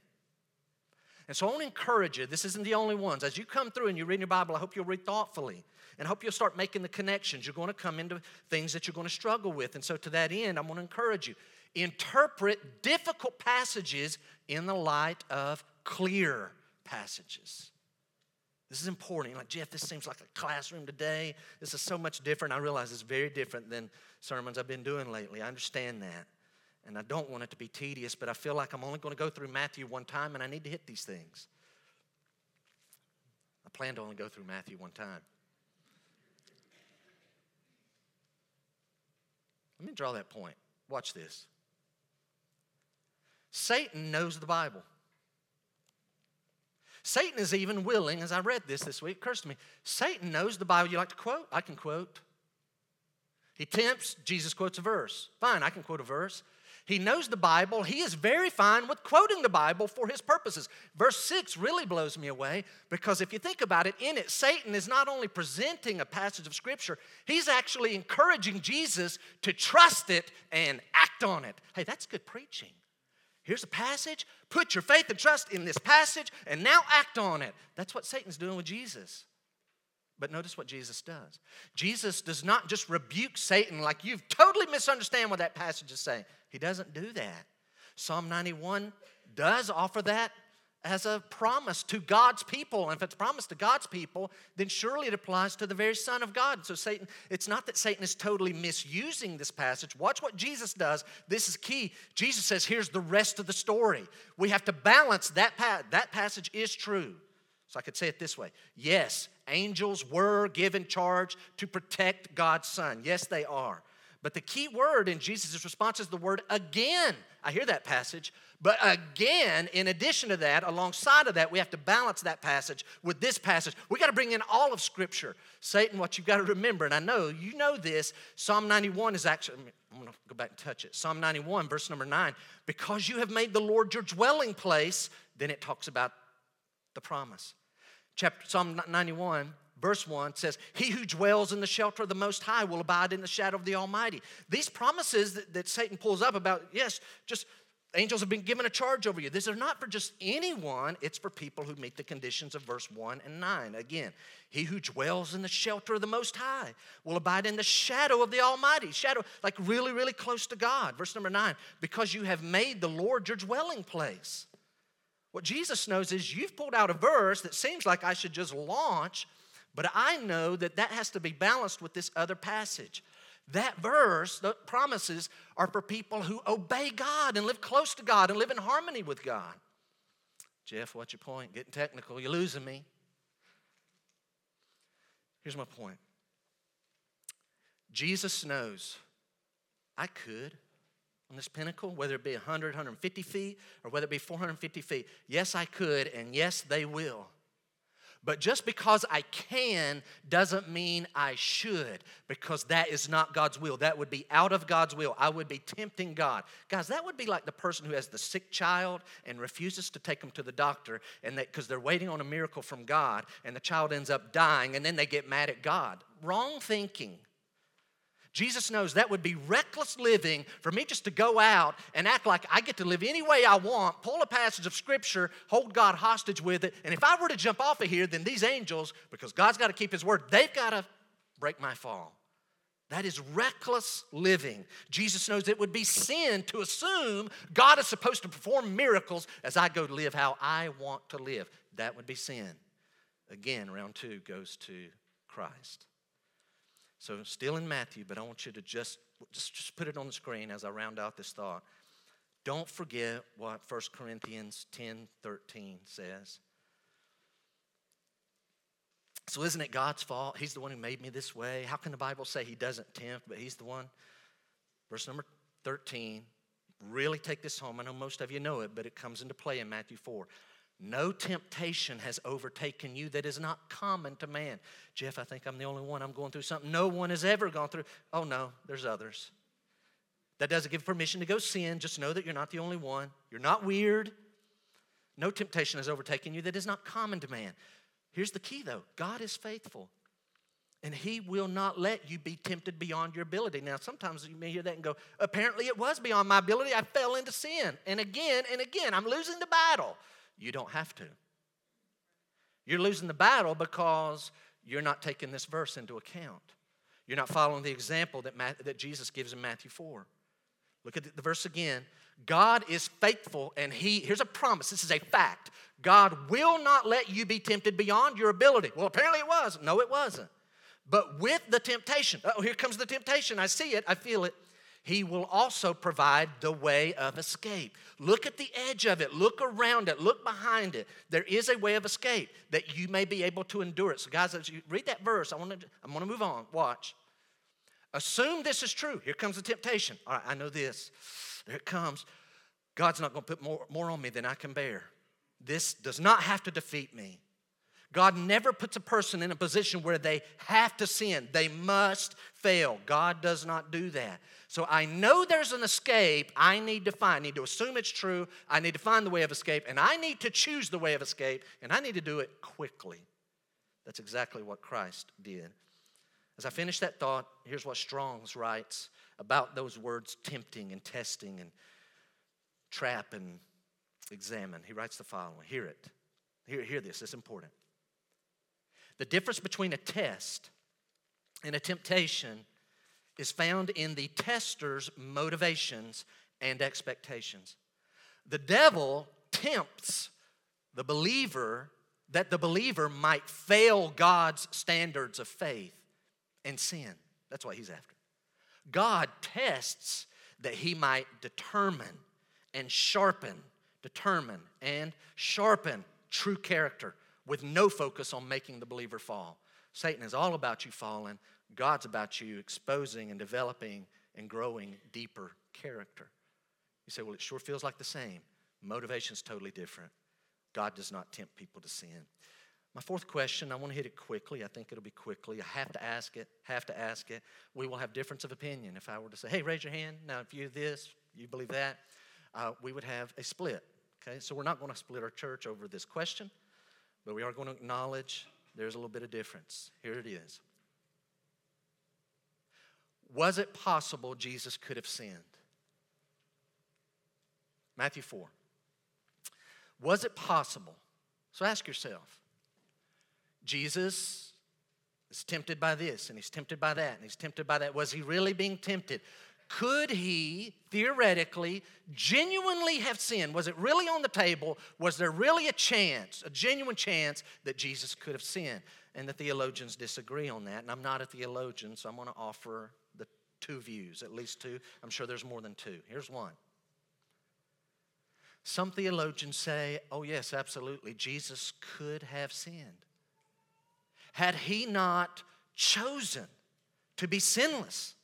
And so I want to encourage you, this isn't the only ones. As you come through and you read your Bible, I hope you'll read thoughtfully and I hope you'll start making the connections. You're going to come into things that you're going to struggle with. And so to that end, I'm going to encourage you interpret difficult passages in the light of clear passages. This is important. You're like, Jeff, this seems like a classroom today. This is so much different. I realize it's very different than sermons I've been doing lately. I understand that. And I don't want it to be tedious, but I feel like I'm only going to go through Matthew one time and I need to hit these things. I plan to only go through Matthew one time. Let me draw that point. Watch this. Satan knows the Bible. Satan is even willing, as I read this this week, occurs to me, Satan knows the Bible. You like to quote? I can quote. He tempts, Jesus quotes a verse. Fine, I can quote a verse. He knows the Bible. He is very fine with quoting the Bible for his purposes. Verse 6 really blows me away because if you think about it, in it, Satan is not only presenting a passage of Scripture, he's actually encouraging Jesus to trust it and act on it. Hey, that's good preaching. Here's a passage. Put your faith and trust in this passage and now act on it. That's what Satan's doing with Jesus. But notice what Jesus does. Jesus does not just rebuke Satan like you've totally misunderstand what that passage is saying. He doesn't do that. Psalm 91 does offer that as a promise to God's people. And if it's promised to God's people, then surely it applies to the very Son of God. So Satan, it's not that Satan is totally misusing this passage. Watch what Jesus does. This is key. Jesus says, here's the rest of the story. We have to balance that pa- that passage is true. So I could say it this way. Yes, angels were given charge to protect God's son. Yes, they are. But the key word in Jesus' response is the word again. I hear that passage. But again, in addition to that, alongside of that, we have to balance that passage with this passage. We got to bring in all of Scripture. Satan, what you've got to remember, and I know you know this, Psalm 91 is actually, I'm going to go back and touch it. Psalm 91, verse number 9. Because you have made the Lord your dwelling place, then it talks about the promise. Chapter Psalm 91, verse 1 says, He who dwells in the shelter of the Most High will abide in the shadow of the Almighty. These promises that, that Satan pulls up about, yes, just angels have been given a charge over you. These are not for just anyone, it's for people who meet the conditions of verse 1 and 9. Again, he who dwells in the shelter of the Most High will abide in the shadow of the Almighty. Shadow, like really, really close to God. Verse number 9, because you have made the Lord your dwelling place. What Jesus knows is you've pulled out a verse that seems like I should just launch, but I know that that has to be balanced with this other passage. That verse, the promises are for people who obey God and live close to God and live in harmony with God. Jeff, what's your point? Getting technical, you're losing me. Here's my point Jesus knows I could on this pinnacle, whether it be 100, 150 feet, or whether it be 450 feet. Yes, I could, and yes, they will. But just because I can doesn't mean I should, because that is not God's will. That would be out of God's will. I would be tempting God. Guys, that would be like the person who has the sick child and refuses to take them to the doctor, and because they're waiting on a miracle from God, and the child ends up dying, and then they get mad at God. Wrong thinking. Jesus knows that would be reckless living for me just to go out and act like I get to live any way I want, pull a passage of scripture, hold God hostage with it. And if I were to jump off of here, then these angels, because God's got to keep his word, they've got to break my fall. That is reckless living. Jesus knows it would be sin to assume God is supposed to perform miracles as I go to live how I want to live. That would be sin. Again, round two goes to Christ. So, still in Matthew, but I want you to just, just, just put it on the screen as I round out this thought. Don't forget what 1 Corinthians 10 13 says. So, isn't it God's fault? He's the one who made me this way. How can the Bible say He doesn't tempt, but He's the one? Verse number 13. Really take this home. I know most of you know it, but it comes into play in Matthew 4. No temptation has overtaken you that is not common to man. Jeff, I think I'm the only one. I'm going through something no one has ever gone through. Oh, no, there's others. That doesn't give permission to go sin. Just know that you're not the only one. You're not weird. No temptation has overtaken you that is not common to man. Here's the key, though God is faithful. And he will not let you be tempted beyond your ability. Now, sometimes you may hear that and go, apparently it was beyond my ability. I fell into sin. And again and again, I'm losing the battle. You don't have to. You're losing the battle because you're not taking this verse into account. You're not following the example that, that Jesus gives in Matthew 4. Look at the verse again. God is faithful, and He, here's a promise. This is a fact. God will not let you be tempted beyond your ability. Well, apparently it was. No, it wasn't. But with the temptation, oh, here comes the temptation. I see it, I feel it. He will also provide the way of escape. Look at the edge of it, look around it, look behind it. There is a way of escape that you may be able to endure it. So, guys, as you read that verse, I want to, I'm going to move on. Watch. Assume this is true. Here comes the temptation. All right, I know this. There it comes. God's not going to put more, more on me than I can bear. This does not have to defeat me. God never puts a person in a position where they have to sin. They must fail. God does not do that. So I know there's an escape I need to find. I need to assume it's true. I need to find the way of escape, and I need to choose the way of escape, and I need to do it quickly. That's exactly what Christ did. As I finish that thought, here's what Strong's writes about those words tempting and testing and trap and examine. He writes the following Hear it. Hear, hear this, it's important. The difference between a test and a temptation is found in the tester's motivations and expectations. The devil tempts the believer that the believer might fail God's standards of faith and sin. That's what he's after. God tests that he might determine and sharpen, determine and sharpen true character with no focus on making the believer fall. Satan is all about you falling, God's about you exposing and developing and growing deeper character. You say, well, it sure feels like the same. Motivation's totally different. God does not tempt people to sin. My fourth question, I want to hit it quickly. I think it'll be quickly. I have to ask it, have to ask it. We will have difference of opinion. If I were to say, hey, raise your hand. Now, if you this, you believe that, uh, we would have a split. Okay, so we're not going to split our church over this question. But we are going to acknowledge there's a little bit of difference. Here it is. Was it possible Jesus could have sinned? Matthew 4. Was it possible? So ask yourself Jesus is tempted by this, and he's tempted by that, and he's tempted by that. Was he really being tempted? Could he theoretically, genuinely have sinned? Was it really on the table? Was there really a chance, a genuine chance, that Jesus could have sinned? And the theologians disagree on that. And I'm not a theologian, so I'm going to offer the two views, at least two. I'm sure there's more than two. Here's one. Some theologians say, oh, yes, absolutely, Jesus could have sinned. Had he not chosen to be sinless,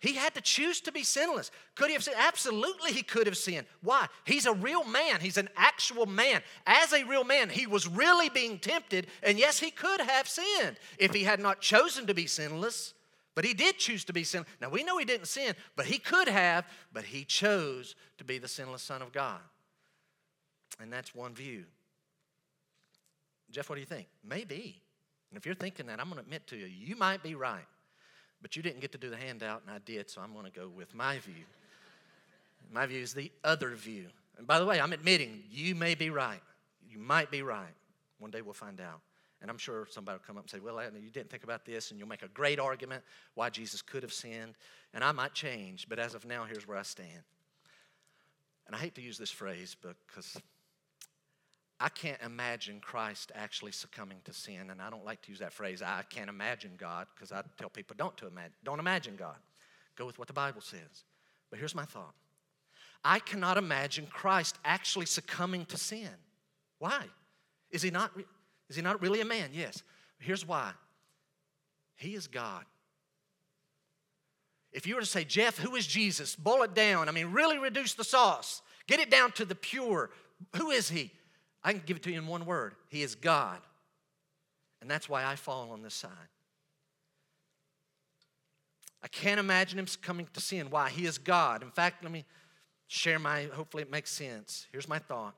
he had to choose to be sinless. Could he have sinned? Absolutely, he could have sinned. Why? He's a real man. He's an actual man. As a real man, he was really being tempted, and yes, he could have sinned if he had not chosen to be sinless. But he did choose to be sinless. Now, we know he didn't sin, but he could have, but he chose to be the sinless Son of God. And that's one view. Jeff, what do you think? Maybe. And if you're thinking that, I'm going to admit to you, you might be right. But you didn't get to do the handout, and I did, so I'm going to go with my view. My view is the other view. And by the way, I'm admitting you may be right. You might be right. One day we'll find out. And I'm sure somebody will come up and say, Well, you didn't think about this, and you'll make a great argument why Jesus could have sinned. And I might change, but as of now, here's where I stand. And I hate to use this phrase because I can't imagine Christ actually succumbing to sin, and I don't like to use that phrase. I can't imagine God because I tell people don't to imagine, don't imagine God. Go with what the Bible says. But here's my thought: I cannot imagine Christ actually succumbing to sin. Why? Is he not? Is he not really a man? Yes. Here's why. He is God. If you were to say, Jeff, who is Jesus? Boil it down. I mean, really reduce the sauce. Get it down to the pure. Who is he? I can give it to you in one word He is God. And that's why I fall on this side. I can't imagine him coming to sin. Why? He is God. In fact, let me share my, hopefully it makes sense. Here's my thought.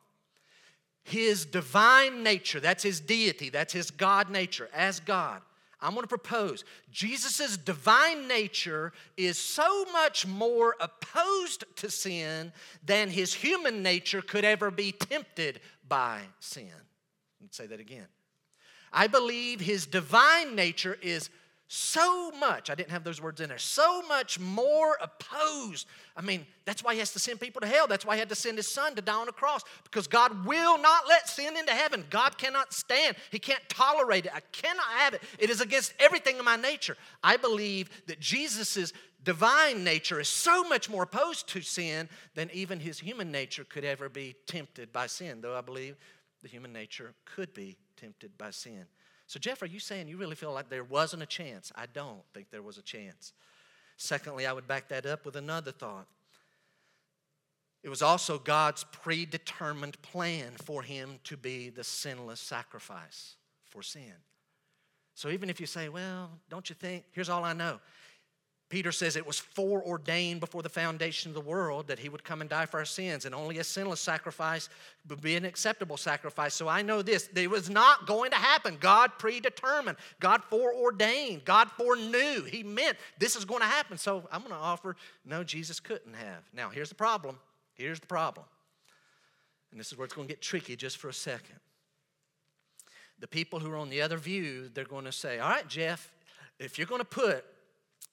His divine nature, that's his deity, that's his God nature, as God. I'm going to propose Jesus' divine nature is so much more opposed to sin than his human nature could ever be tempted by sin. Let's say that again. I believe his divine nature is so much, I didn't have those words in there, so much more opposed. I mean, that's why he has to send people to hell. That's why he had to send his son to die on the cross, because God will not let sin into heaven. God cannot stand, he can't tolerate it. I cannot have it. It is against everything in my nature. I believe that Jesus' divine nature is so much more opposed to sin than even his human nature could ever be tempted by sin, though I believe the human nature could be tempted by sin. So, Jeff, are you saying you really feel like there wasn't a chance? I don't think there was a chance. Secondly, I would back that up with another thought. It was also God's predetermined plan for him to be the sinless sacrifice for sin. So even if you say, well, don't you think? Here's all I know Peter says it was foreordained before the foundation of the world that he would come and die for our sins, and only a sinless sacrifice would be an acceptable sacrifice. So I know this it was not going to happen. God predetermined, God foreordained, God foreknew. He meant this is going to happen. So I'm going to offer no, Jesus couldn't have. Now, here's the problem. Here's the problem. And this is where it's going to get tricky just for a second. The people who are on the other view, they're going to say, All right, Jeff, if you're going to put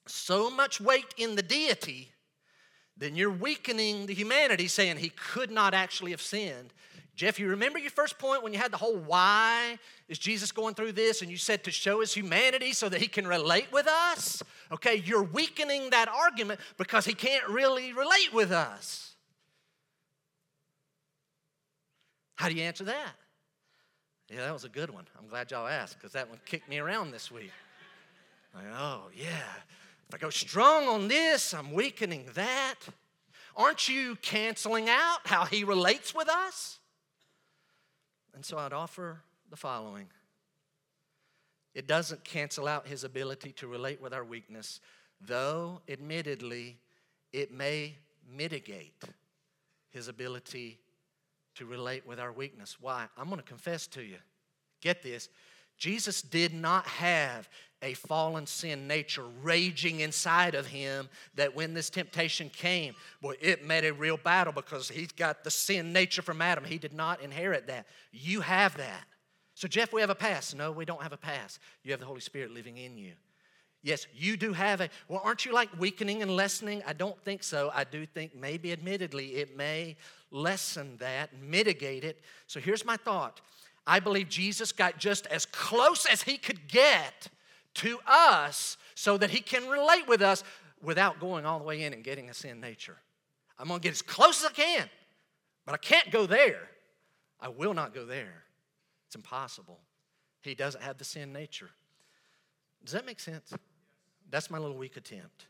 so much weight in the deity, then you're weakening the humanity, saying he could not actually have sinned. Jeff, you remember your first point when you had the whole why is Jesus going through this, and you said to show his humanity so that he can relate with us? Okay, you're weakening that argument because he can't really relate with us. How do you answer that? Yeah, that was a good one. I'm glad y'all asked because that one kicked me around this week. Like, oh, yeah. If I go strong on this, I'm weakening that. Aren't you canceling out how he relates with us? And so I'd offer the following it doesn't cancel out his ability to relate with our weakness, though, admittedly, it may mitigate his ability to relate with our weakness. Why? I'm going to confess to you. Get this. Jesus did not have a fallen sin nature raging inside of him that when this temptation came, boy, it made a real battle because he's got the sin nature from Adam. He did not inherit that. You have that. So, Jeff, we have a pass. No, we don't have a pass. You have the Holy Spirit living in you. Yes, you do have a, well, aren't you like weakening and lessening? I don't think so. I do think maybe, admittedly, it may lessen that, mitigate it. So here's my thought I believe Jesus got just as close as he could get to us so that he can relate with us without going all the way in and getting a sin nature. I'm gonna get as close as I can, but I can't go there. I will not go there. It's impossible. He doesn't have the sin nature. Does that make sense? That's my little weak attempt.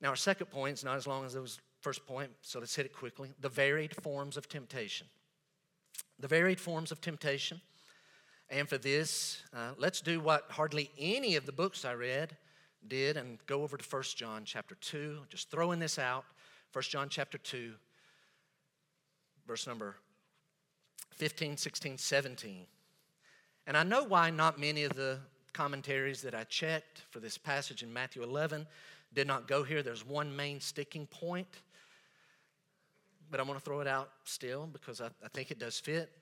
Now, our second point is not as long as those first point, so let's hit it quickly. The varied forms of temptation. The varied forms of temptation. And for this, uh, let's do what hardly any of the books I read did and go over to 1 John chapter 2. Just throwing this out. 1 John chapter 2, verse number 15, 16, 17. And I know why not many of the commentaries that I checked for this passage in Matthew 11 did not go here. There's one main sticking point, but I'm going to throw it out still because I, I think it does fit.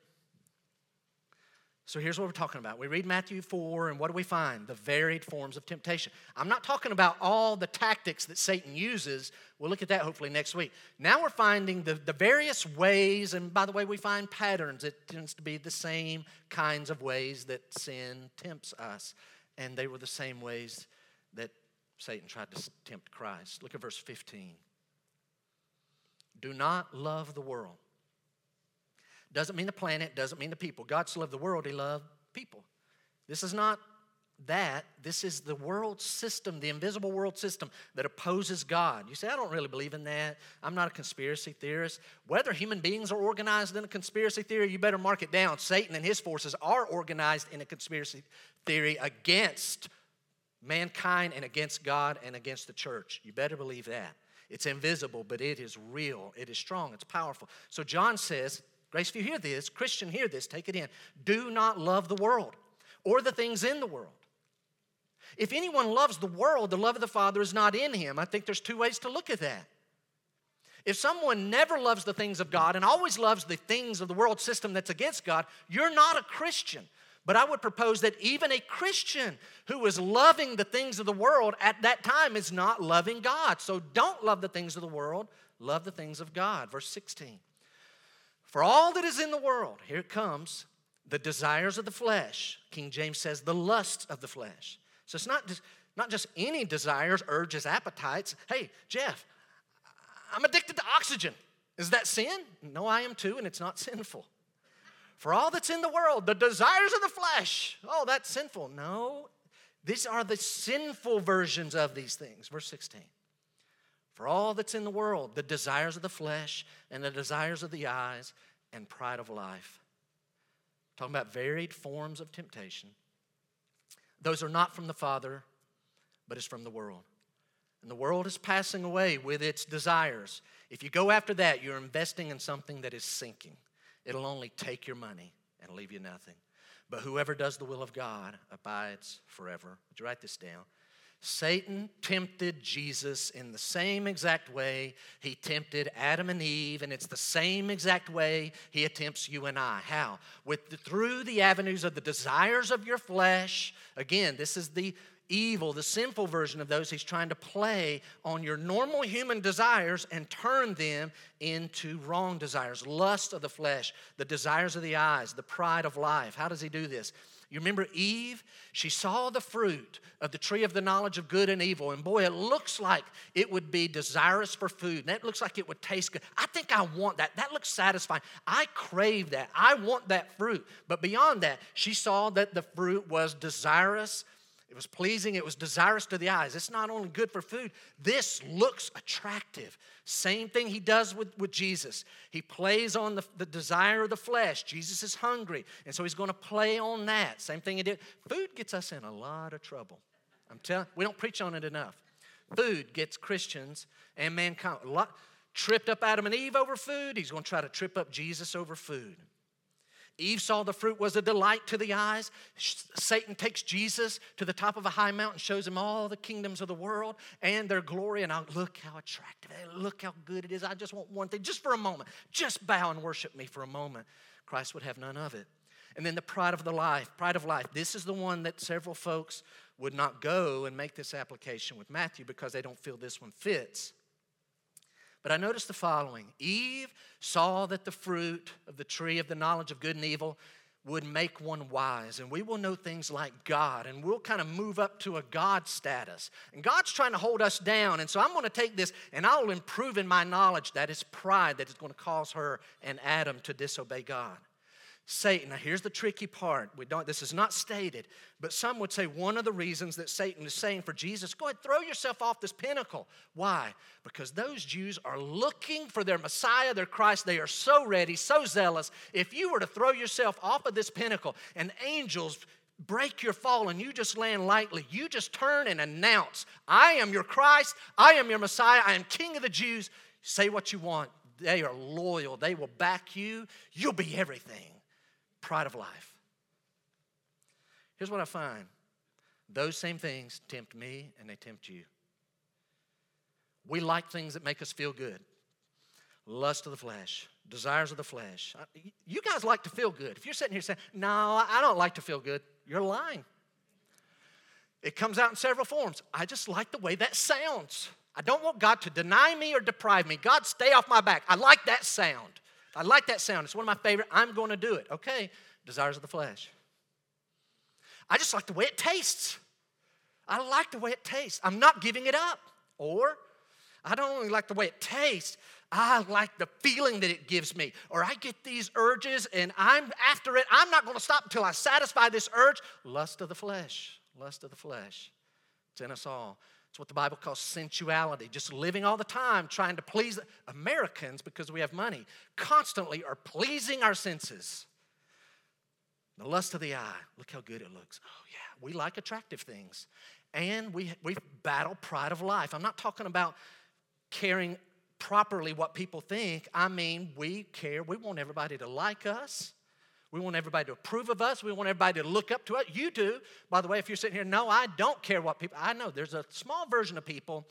So here's what we're talking about. We read Matthew 4, and what do we find? The varied forms of temptation. I'm not talking about all the tactics that Satan uses. We'll look at that hopefully next week. Now we're finding the, the various ways, and by the way, we find patterns. It tends to be the same kinds of ways that sin tempts us. And they were the same ways that Satan tried to tempt Christ. Look at verse 15. Do not love the world doesn't mean the planet, doesn't mean the people. God so loved the world, He loved people. This is not that. This is the world system, the invisible world system that opposes God. You say, I don't really believe in that. I'm not a conspiracy theorist. Whether human beings are organized in a conspiracy theory, you better mark it down. Satan and his forces are organized in a conspiracy theory against mankind and against God and against the church. You better believe that. It's invisible, but it is real. It is strong. It's powerful. So John says, Grace, if you hear this, Christian, hear this, take it in. Do not love the world or the things in the world. If anyone loves the world, the love of the Father is not in him. I think there's two ways to look at that. If someone never loves the things of God and always loves the things of the world system that's against God, you're not a Christian. But I would propose that even a Christian who is loving the things of the world at that time is not loving God. So don't love the things of the world, love the things of God. Verse 16. For all that is in the world, here comes, the desires of the flesh. King James says the lusts of the flesh. So it's not just, not just any desires, urges, appetites. Hey, Jeff, I'm addicted to oxygen. Is that sin? No, I am too, and it's not sinful. For all that's in the world, the desires of the flesh, oh, that's sinful. No, these are the sinful versions of these things. Verse 16. For all that's in the world, the desires of the flesh and the desires of the eyes and pride of life. Talking about varied forms of temptation. Those are not from the Father, but is from the world. And the world is passing away with its desires. If you go after that, you're investing in something that is sinking. It'll only take your money and leave you nothing. But whoever does the will of God abides forever. Would you write this down? Satan tempted Jesus in the same exact way he tempted Adam and Eve, and it's the same exact way he attempts you and I. How? With the, through the avenues of the desires of your flesh. Again, this is the evil, the sinful version of those. He's trying to play on your normal human desires and turn them into wrong desires, lust of the flesh, the desires of the eyes, the pride of life. How does he do this? You remember Eve? She saw the fruit of the tree of the knowledge of good and evil, and boy, it looks like it would be desirous for food. And that looks like it would taste good. I think I want that. That looks satisfying. I crave that. I want that fruit. But beyond that, she saw that the fruit was desirous it was pleasing, it was desirous to the eyes. It's not only good for food, this looks attractive. Same thing he does with, with Jesus. He plays on the, the desire of the flesh. Jesus is hungry, and so he's going to play on that. Same thing he did. Food gets us in a lot of trouble. I'm telling we don't preach on it enough. Food gets Christians and mankind a lot tripped up Adam and Eve over food. He's going to try to trip up Jesus over food. Eve saw the fruit was a delight to the eyes. Satan takes Jesus to the top of a high mountain, shows him all the kingdoms of the world and their glory. And I look how attractive, look how good it is. I just want one thing, just for a moment. Just bow and worship me for a moment. Christ would have none of it. And then the pride of the life, pride of life. This is the one that several folks would not go and make this application with Matthew because they don't feel this one fits. But I noticed the following Eve saw that the fruit of the tree of the knowledge of good and evil would make one wise. And we will know things like God, and we'll kind of move up to a God status. And God's trying to hold us down. And so I'm going to take this and I'll improve in my knowledge that is pride that is going to cause her and Adam to disobey God. Satan. Now, here's the tricky part. We don't, this is not stated, but some would say one of the reasons that Satan is saying for Jesus, go ahead, throw yourself off this pinnacle. Why? Because those Jews are looking for their Messiah, their Christ. They are so ready, so zealous. If you were to throw yourself off of this pinnacle and angels break your fall and you just land lightly, you just turn and announce, I am your Christ, I am your Messiah, I am King of the Jews. Say what you want. They are loyal, they will back you, you'll be everything pride of life. Here's what I find those same things tempt me and they tempt you. We like things that make us feel good lust of the flesh, desires of the flesh. You guys like to feel good. If you're sitting here saying, No, I don't like to feel good, you're lying. It comes out in several forms. I just like the way that sounds. I don't want God to deny me or deprive me. God, stay off my back. I like that sound. I like that sound. It's one of my favorite. I'm going to do it. Okay, desires of the flesh. I just like the way it tastes. I like the way it tastes. I'm not giving it up. Or I don't only like the way it tastes, I like the feeling that it gives me. Or I get these urges and I'm after it. I'm not going to stop until I satisfy this urge. Lust of the flesh. Lust of the flesh. It's in us all. It's what the Bible calls sensuality, just living all the time trying to please Americans because we have money, constantly are pleasing our senses. The lust of the eye, look how good it looks. Oh, yeah, we like attractive things. And we, we battle pride of life. I'm not talking about caring properly what people think. I mean, we care, we want everybody to like us. We want everybody to approve of us. We want everybody to look up to us. You do. By the way, if you're sitting here, no, I don't care what people, I know there's a small version of people,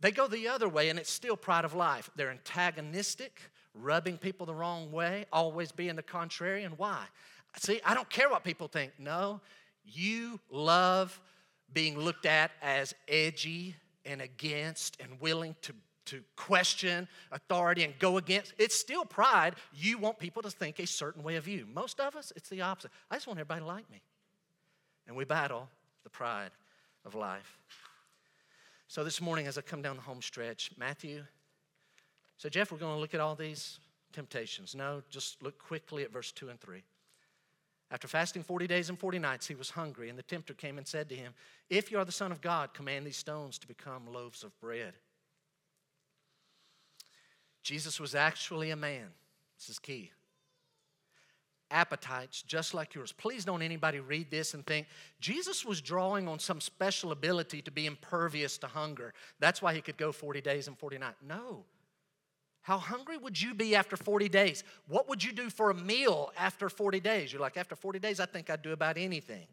they go the other way and it's still pride of life. They're antagonistic, rubbing people the wrong way, always being the contrarian. Why? See, I don't care what people think. No, you love being looked at as edgy and against and willing to to question authority and go against. It's still pride. You want people to think a certain way of you. Most of us, it's the opposite. I just want everybody to like me. And we battle the pride of life. So this morning, as I come down the home stretch, Matthew, so Jeff, we're going to look at all these temptations. No, just look quickly at verse 2 and 3. After fasting 40 days and 40 nights, he was hungry, and the tempter came and said to him, If you are the Son of God, command these stones to become loaves of bread. Jesus was actually a man. This is key. Appetites just like yours. Please don't anybody read this and think Jesus was drawing on some special ability to be impervious to hunger. That's why he could go 40 days and 40 nights. No. How hungry would you be after 40 days? What would you do for a meal after 40 days? You're like, after 40 days, I think I'd do about anything.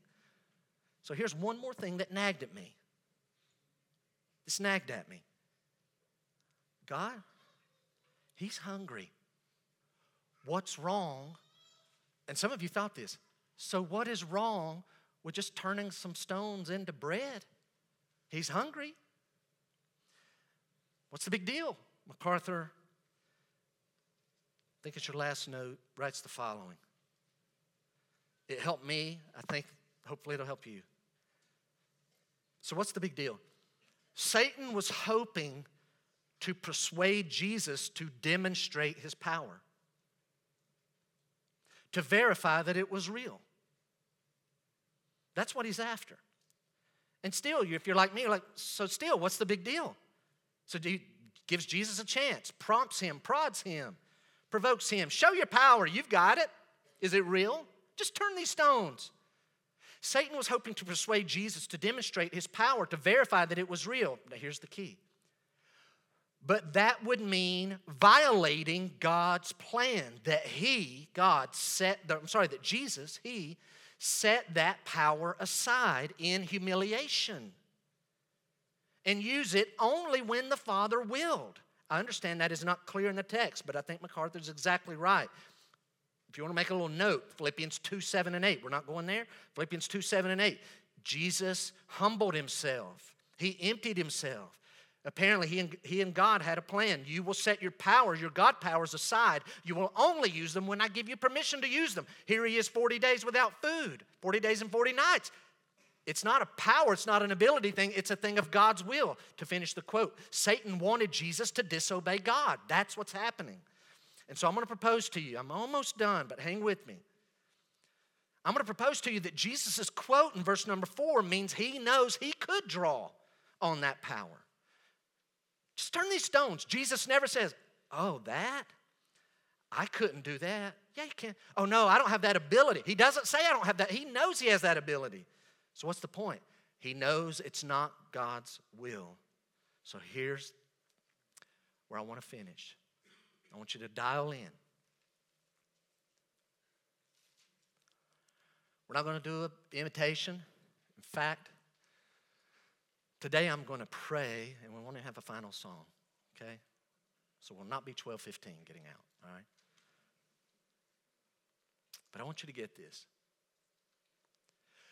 So here's one more thing that nagged at me. This nagged at me. God, He's hungry. What's wrong? And some of you thought this. So, what is wrong with just turning some stones into bread? He's hungry. What's the big deal? MacArthur, I think it's your last note, writes the following. It helped me. I think hopefully it'll help you. So, what's the big deal? Satan was hoping to persuade Jesus to demonstrate his power, to verify that it was real. That's what he's after. And still, if you're like me, you're like, so still, what's the big deal? So he gives Jesus a chance, prompts him, prods him, provokes him. Show your power. You've got it. Is it real? Just turn these stones. Satan was hoping to persuade Jesus to demonstrate his power, to verify that it was real. Now, here's the key but that would mean violating God's plan that He, God, set, the, I'm sorry, that Jesus, He set that power aside in humiliation and use it only when the Father willed. I understand that is not clear in the text, but I think MacArthur's exactly right. If you want to make a little note, Philippians 2 7 and 8, we're not going there. Philippians 2 7 and 8. Jesus humbled himself, he emptied himself. Apparently, he and, he and God had a plan. You will set your powers, your God powers aside. You will only use them when I give you permission to use them. Here he is 40 days without food, 40 days and 40 nights. It's not a power, it's not an ability thing, it's a thing of God's will. To finish the quote, Satan wanted Jesus to disobey God. That's what's happening. And so I'm going to propose to you, I'm almost done, but hang with me. I'm going to propose to you that Jesus' quote in verse number four means he knows he could draw on that power. Just turn these stones. Jesus never says, Oh, that? I couldn't do that. Yeah, you can. Oh, no, I don't have that ability. He doesn't say I don't have that. He knows he has that ability. So, what's the point? He knows it's not God's will. So, here's where I want to finish. I want you to dial in. We're not going to do an imitation. In fact, today I'm going to pray and we want to have a final song, okay? So, we'll not be 12 15 getting out, all right? But I want you to get this.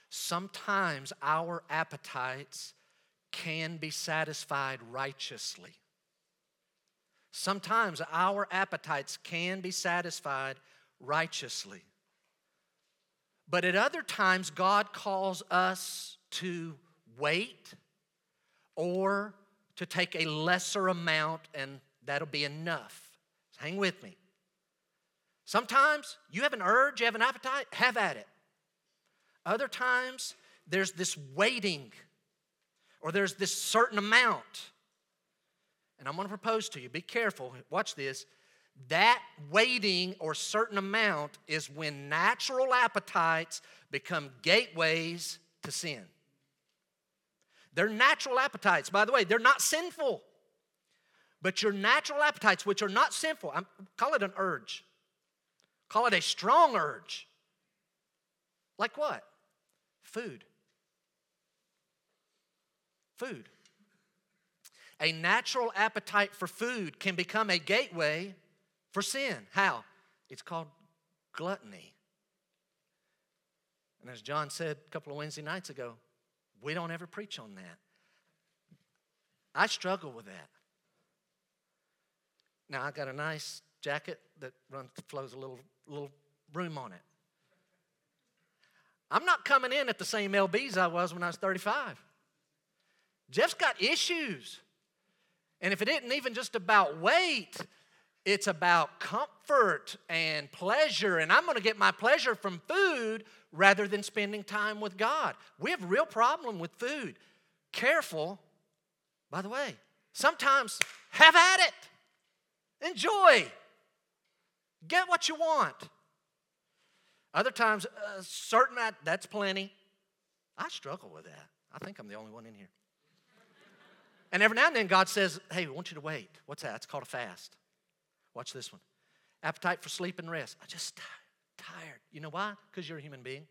Sometimes our appetites can be satisfied righteously. Sometimes our appetites can be satisfied righteously. But at other times, God calls us to wait or to take a lesser amount, and that'll be enough. Hang with me. Sometimes you have an urge, you have an appetite, have at it. Other times, there's this waiting or there's this certain amount. And I'm going to propose to you be careful, watch this. That waiting or certain amount is when natural appetites become gateways to sin. They're natural appetites, by the way, they're not sinful. But your natural appetites, which are not sinful, I'm, call it an urge, call it a strong urge. Like what? Food. Food. A natural appetite for food can become a gateway for sin. How? It's called gluttony. And as John said a couple of Wednesday nights ago, we don't ever preach on that. I struggle with that. Now I got a nice jacket that runs flows a little little room on it. I'm not coming in at the same LBs I was when I was 35. Jeff's got issues. And if it isn't even just about weight, it's about comfort and pleasure. And I'm going to get my pleasure from food rather than spending time with God. We have a real problem with food. Careful, by the way, sometimes have at it, enjoy, get what you want. Other times, uh, certain that, that's plenty. I struggle with that. I think I'm the only one in here. And every now and then, God says, Hey, we want you to wait. What's that? It's called a fast. Watch this one. Appetite for sleep and rest. I just tired. You know why? Because you're a human being.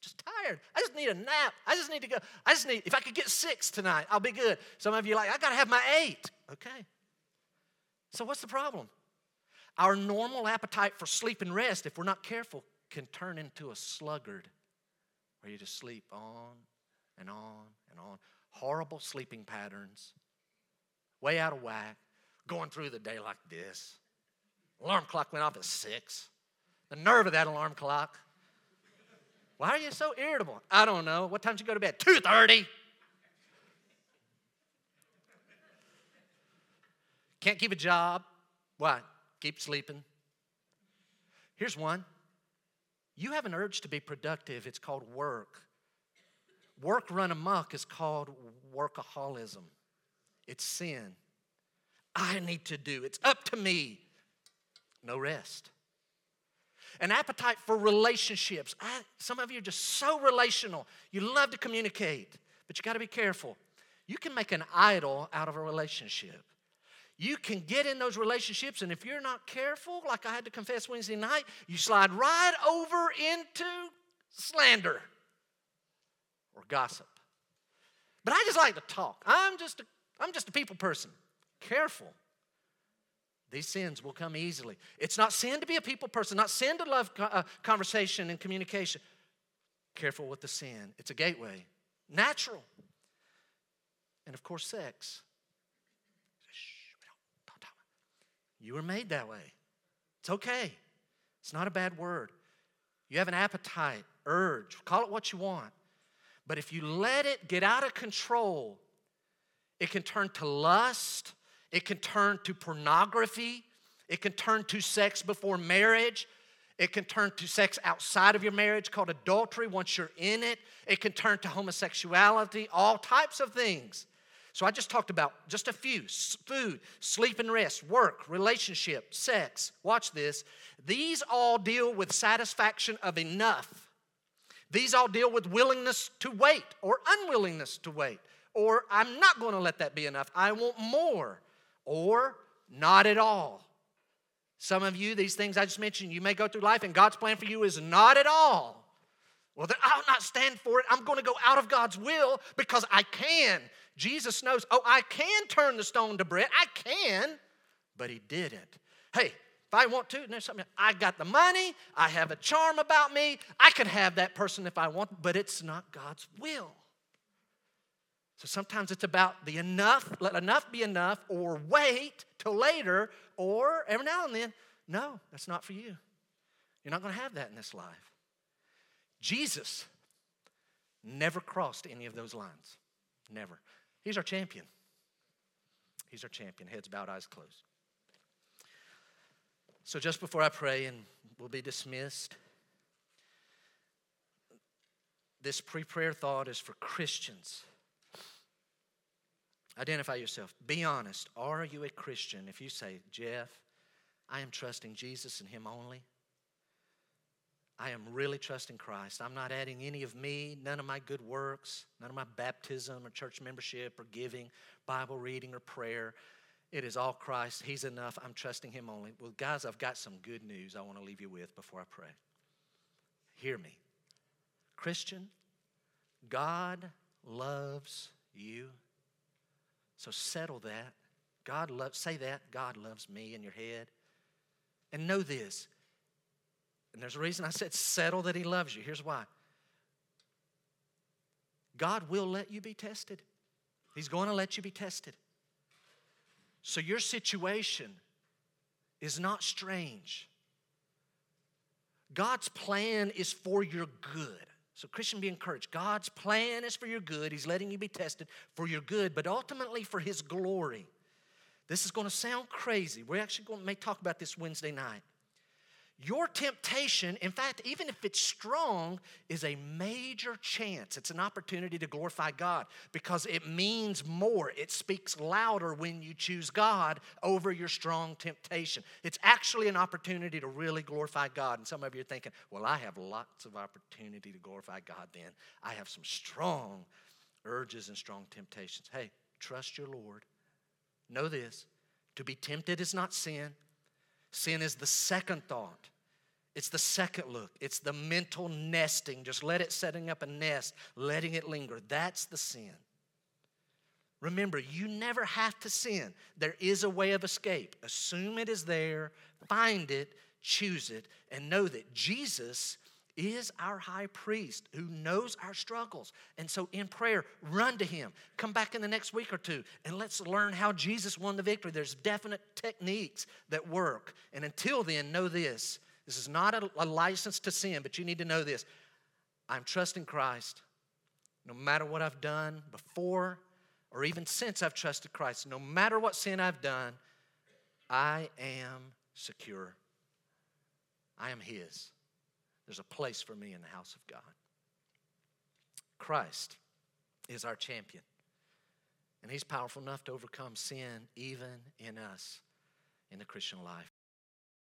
Just tired. I just need a nap. I just need to go. I just need, if I could get six tonight, I'll be good. Some of you like, I got to have my eight. Okay. So what's the problem? Our normal appetite for sleep and rest, if we're not careful, can turn into a sluggard where you just sleep on and on and on. Horrible sleeping patterns, way out of whack, going through the day like this. Alarm clock went off at six. The nerve of that alarm clock. Why are you so irritable? I don't know. What time did you go to bed? 2:30. Can't keep a job. Why? Keep sleeping. Here's one. You have an urge to be productive, it's called work. Work run amok is called workaholism. It's sin. I need to do, it's up to me. No rest. An appetite for relationships. I, some of you are just so relational. You love to communicate, but you got to be careful. You can make an idol out of a relationship you can get in those relationships, and if you're not careful, like I had to confess Wednesday night, you slide right over into slander or gossip. But I just like to talk. I'm just a, I'm just a people person. Careful. These sins will come easily. It's not sin to be a people person, not sin to love uh, conversation and communication. Careful with the sin. It's a gateway natural. And of course, sex. You were made that way. It's okay. It's not a bad word. You have an appetite, urge, call it what you want. But if you let it get out of control, it can turn to lust, it can turn to pornography, it can turn to sex before marriage, it can turn to sex outside of your marriage called adultery once you're in it. It can turn to homosexuality, all types of things. So I just talked about just a few food, sleep and rest, work, relationship, sex. Watch this. These all deal with satisfaction of enough. These all deal with willingness to wait or unwillingness to wait. Or I'm not going to let that be enough. I want more. Or not at all. Some of you, these things I just mentioned, you may go through life and God's plan for you is not at all. Well, I'll not stand for it. I'm going to go out of God's will because I can. Jesus knows, oh, I can turn the stone to bread. I can, but he didn't. Hey, if I want to, there's something, I got the money, I have a charm about me, I can have that person if I want, but it's not God's will. So sometimes it's about the enough, let enough be enough, or wait till later, or every now and then, no, that's not for you. You're not going to have that in this life. Jesus never crossed any of those lines. Never. He's our champion. He's our champion. Heads bowed, eyes closed. So, just before I pray and we'll be dismissed, this pre prayer thought is for Christians. Identify yourself. Be honest. Are you a Christian? If you say, Jeff, I am trusting Jesus and Him only. I am really trusting Christ. I'm not adding any of me, none of my good works, none of my baptism or church membership or giving, Bible reading or prayer. It is all Christ. He's enough. I'm trusting Him only. Well, guys, I've got some good news I want to leave you with before I pray. Hear me. Christian, God loves you. So settle that. God loves, say that. God loves me in your head. And know this and there's a reason I said settle that He loves you. Here's why God will let you be tested, He's going to let you be tested. So your situation is not strange. God's plan is for your good. So, Christian, be encouraged. God's plan is for your good. He's letting you be tested for your good, but ultimately for His glory. This is going to sound crazy. We're actually going to may talk about this Wednesday night. Your temptation, in fact, even if it's strong, is a major chance. It's an opportunity to glorify God because it means more. It speaks louder when you choose God over your strong temptation. It's actually an opportunity to really glorify God. And some of you are thinking, well, I have lots of opportunity to glorify God then. I have some strong urges and strong temptations. Hey, trust your Lord. Know this to be tempted is not sin. Sin is the second thought. It's the second look. It's the mental nesting. Just let it setting up a nest, letting it linger. That's the sin. Remember, you never have to sin. There is a way of escape. Assume it is there, find it, choose it, and know that Jesus is our high priest who knows our struggles. And so in prayer, run to him. Come back in the next week or two and let's learn how Jesus won the victory. There's definite techniques that work. And until then, know this this is not a, a license to sin, but you need to know this. I'm trusting Christ no matter what I've done before or even since I've trusted Christ. No matter what sin I've done, I am secure. I am His. There's a place for me in the house of God. Christ is our champion, and He's powerful enough to overcome sin even in us in the Christian life.